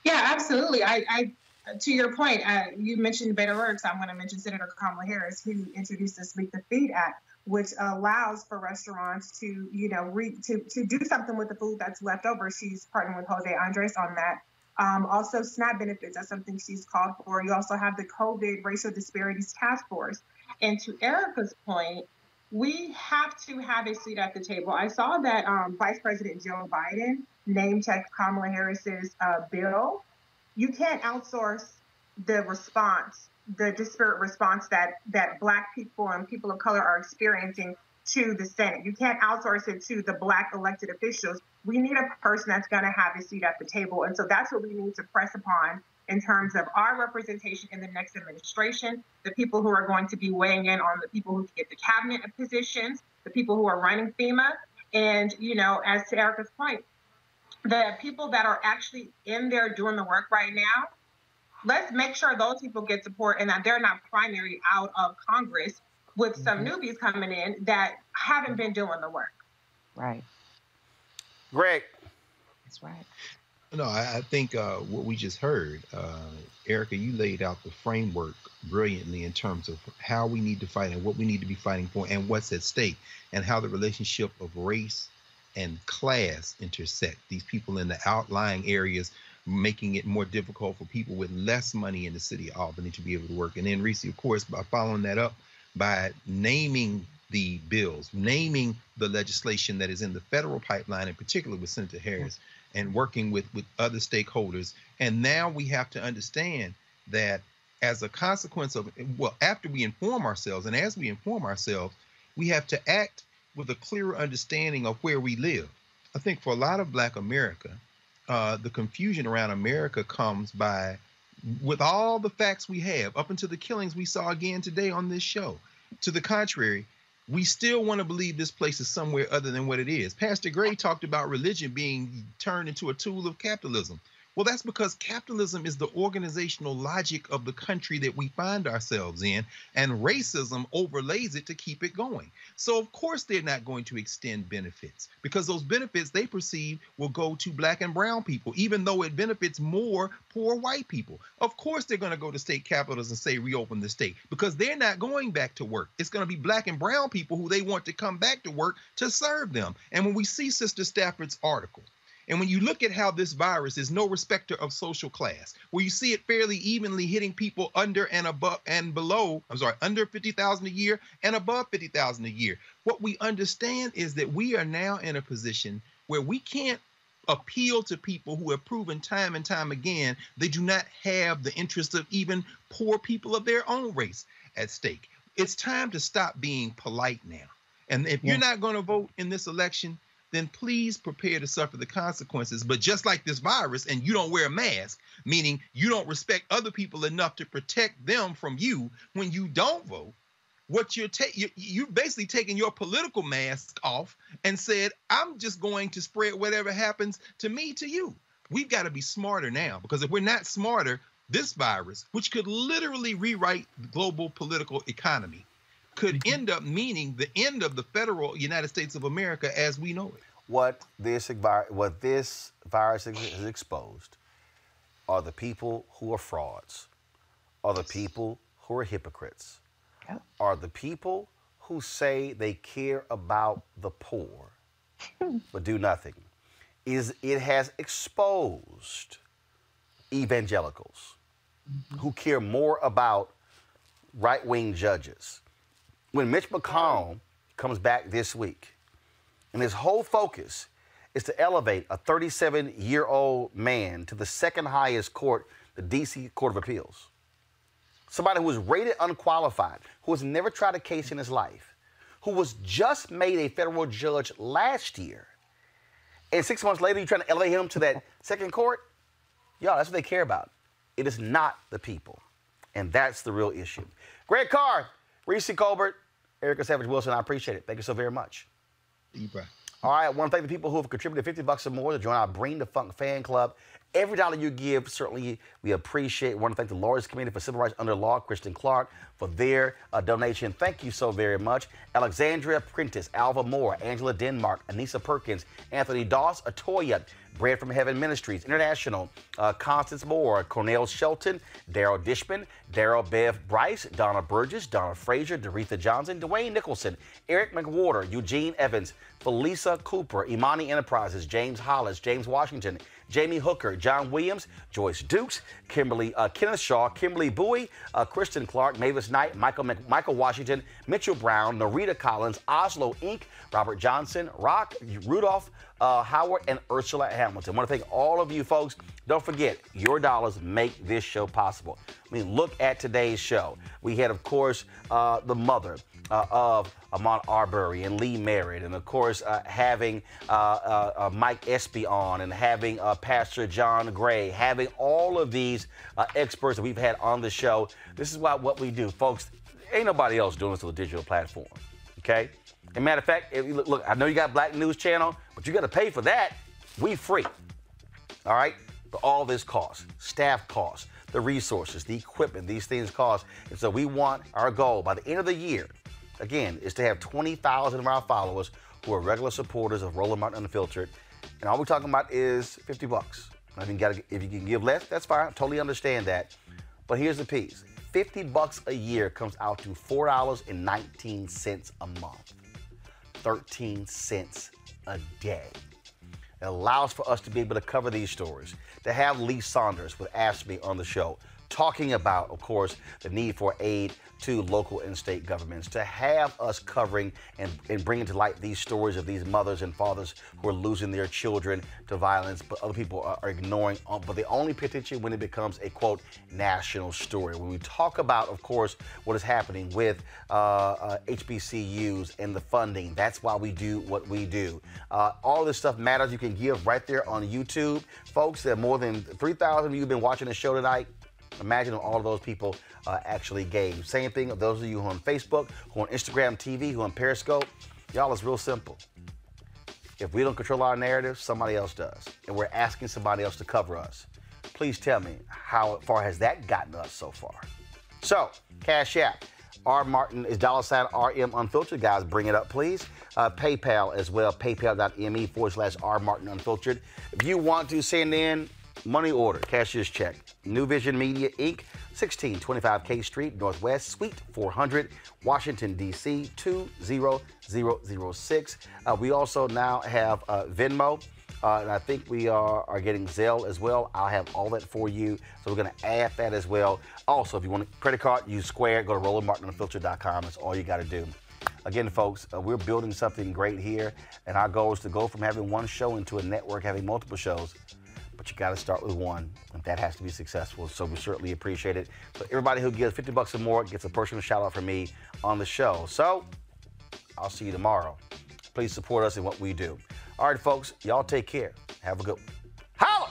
Yeah, absolutely. I, I to your point, uh, you mentioned Beto O'Rourke. I'm going to mention Senator Kamala Harris, who introduced the Speak the Feed Act, which allows for restaurants to, you know, re- to to do something with the food that's left over. She's partnering with Jose Andres on that. Um, also, SNAP benefits, that's something she's called for. You also have the COVID Racial Disparities Task Force. And to Erica's point, we have to have a seat at the table. I saw that um, Vice President Joe Biden name checked Kamala Harris's uh, bill. You can't outsource the response, the disparate response that that Black people and people of color are experiencing to the Senate. You can't outsource it to the Black elected officials. We need a person that's going to have a seat at the table, and so that's what we need to press upon in terms of our representation in the next administration, the people who are going to be weighing in on the people who get the cabinet positions, the people who are running FEMA. And, you know, as to Erica's point, the people that are actually in there doing the work right now, let's make sure those people get support and that they're not primary out of Congress with some newbies coming in that haven't been doing the work. Right. Greg. That's right. No, I, I think uh, what we just heard, uh, Erica, you laid out the framework brilliantly in terms of how we need to fight and what we need to be fighting for and what's at stake and how the relationship of race and class intersect. These people in the outlying areas making it more difficult for people with less money in the city of Albany to be able to work. And then Reese, of course, by following that up by naming the bills, naming the legislation that is in the federal pipeline, in particular with Senator Harris, and working with, with other stakeholders. And now we have to understand that as a consequence of, well, after we inform ourselves, and as we inform ourselves, we have to act with a clearer understanding of where we live. I think for a lot of Black America, uh, the confusion around America comes by, with all the facts we have, up until the killings we saw again today on this show. To the contrary, we still want to believe this place is somewhere other than what it is. Pastor Gray talked about religion being turned into a tool of capitalism. Well, that's because capitalism is the organizational logic of the country that we find ourselves in, and racism overlays it to keep it going. So, of course, they're not going to extend benefits because those benefits they perceive will go to black and brown people, even though it benefits more poor white people. Of course, they're going to go to state capitals and say reopen the state because they're not going back to work. It's going to be black and brown people who they want to come back to work to serve them. And when we see Sister Stafford's article, and when you look at how this virus is no respecter of social class, where you see it fairly evenly hitting people under and above and below, I'm sorry, under 50,000 a year and above 50,000 a year, what we understand is that we are now in a position where we can't appeal to people who have proven time and time again they do not have the interests of even poor people of their own race at stake. It's time to stop being polite now. And if you're not going to vote in this election, then please prepare to suffer the consequences. But just like this virus, and you don't wear a mask, meaning you don't respect other people enough to protect them from you when you don't vote, what you're taking, you, you've basically taken your political mask off and said, I'm just going to spread whatever happens to me to you. We've got to be smarter now because if we're not smarter, this virus, which could literally rewrite the global political economy, could mm-hmm. end up meaning the end of the federal United States of America as we know it. What this what this virus has exposed are the people who are frauds, are the people who are hypocrites, are the people who say they care about the poor *laughs* but do nothing. Is it has exposed evangelicals mm-hmm. who care more about right wing judges. When Mitch McConnell comes back this week, and his whole focus is to elevate a 37 year old man to the second highest court, the DC Court of Appeals. Somebody who was rated unqualified, who has never tried a case in his life, who was just made a federal judge last year. And six months later, you're trying to elevate him to that *laughs* second court? Y'all, that's what they care about. It is not the people. And that's the real issue. Greg Carr, Reese Colbert, Erica Savage Wilson, I appreciate it. Thank you so very much. All right, I want to thank the people who have contributed 50 bucks or more to join our Bring the Funk fan club. Every dollar you give, certainly we appreciate. I want to thank the Lawyers Committee for Civil Rights Under Law, Kristen Clarke, for their uh, donation. Thank you so very much. Alexandria Prentice, Alva Moore, Angela Denmark, Anissa Perkins, Anthony Doss, Atoya, Bread from Heaven Ministries International, uh, Constance Moore, Cornell Shelton, Daryl Dishman, Daryl Bev Bryce, Donna Burgess, Donna Frazier, Doretha Johnson, Dwayne Nicholson, Eric McWhorter, Eugene Evans, Felisa Cooper, Imani Enterprises, James Hollis, James Washington, Jamie Hooker, John Williams, Joyce Dukes, Kimberly uh, Kenneth Shaw, Kimberly Bowie, uh, Kristen Clark, Mavis Knight, Michael Mc- Michael Washington, Mitchell Brown, Narita Collins, Oslo Inc., Robert Johnson, Rock, Rudolph uh, Howard, and Ursula Hamilton. I want to thank all of you folks. Don't forget, your dollars make this show possible. I mean, look at today's show. We had, of course, uh, the mother uh, of Ahmaud Arbery and Lee Merritt, and of course, uh, having uh, uh, uh, Mike Espy on, and having uh, Pastor John Gray, having all of these experts that we've had on the show. This is why what we do, folks. Ain't nobody else doing this on the digital platform. Okay. And matter of fact, look, look, I know you got Black News Channel, but you got to pay for that. We free. All right. But all this costs, staff costs, the resources, the equipment, these things cost. And so we want our goal by the end of the year, again, is to have 20,000 of our followers who are regular supporters of Roland Martin Unfiltered. And all we're talking about is 50 bucks. I mean, gotta, if you can give less, that's fine. I totally understand that. But here's the piece 50 bucks a year comes out to $4.19 a month, 13 cents a day. It allows for us to be able to cover these stories, to have Lee Saunders with AFSCME on the show, talking about, of course, the need for aid to local and state governments, to have us covering and, and bringing to light these stories of these mothers and fathers who are losing their children to violence, but other people are, are ignoring. Um, but they only pay attention when it becomes a quote national story. When we talk about, of course, what is happening with uh, uh, HBCUs and the funding, that's why we do what we do. Uh, all this stuff matters. You can give right there on YouTube. Folks, there are more than 3,000 of you have been watching the show tonight. Imagine all of those people uh, actually gave. Same thing of those of you who are on Facebook, who are on Instagram TV, who are on Periscope. Y'all, it's real simple. If we don't control our narrative, somebody else does. And we're asking somebody else to cover us. Please tell me, how far has that gotten us so far? So, Cash App. R Martin is dollar sign RM Unfiltered. Guys, bring it up, please. Uh, PayPal as well, paypal.me forward slash R Martin Unfiltered. If you want to send in money order, cashier's check, New Vision Media Inc., 1625 K Street, Northwest, Suite 400, Washington, D.C., 20006. Uh, we also now have uh, Venmo. Uh, and I think we are, are getting Zelle as well. I'll have all that for you. So we're going to add that as well. Also, if you want a credit card, use Square. Go to RolandMartinUnfiltered.com. That's all you got to do. Again, folks, uh, we're building something great here. And our goal is to go from having one show into a network, having multiple shows. But you got to start with one. And that has to be successful. So we certainly appreciate it. So everybody who gives 50 bucks or more gets a personal shout out from me on the show. So I'll see you tomorrow. Please support us in what we do. All right, folks, y'all take care. Have a good one. Holla!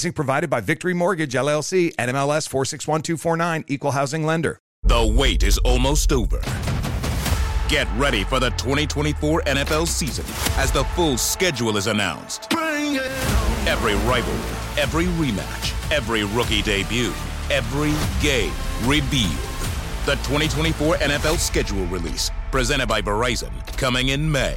Financing provided by Victory Mortgage LLC, NMLS 461249, Equal Housing Lender. The wait is almost over. Get ready for the 2024 NFL season as the full schedule is announced. Every rivalry, every rematch, every rookie debut, every game revealed. The 2024 NFL schedule release, presented by Verizon, coming in May.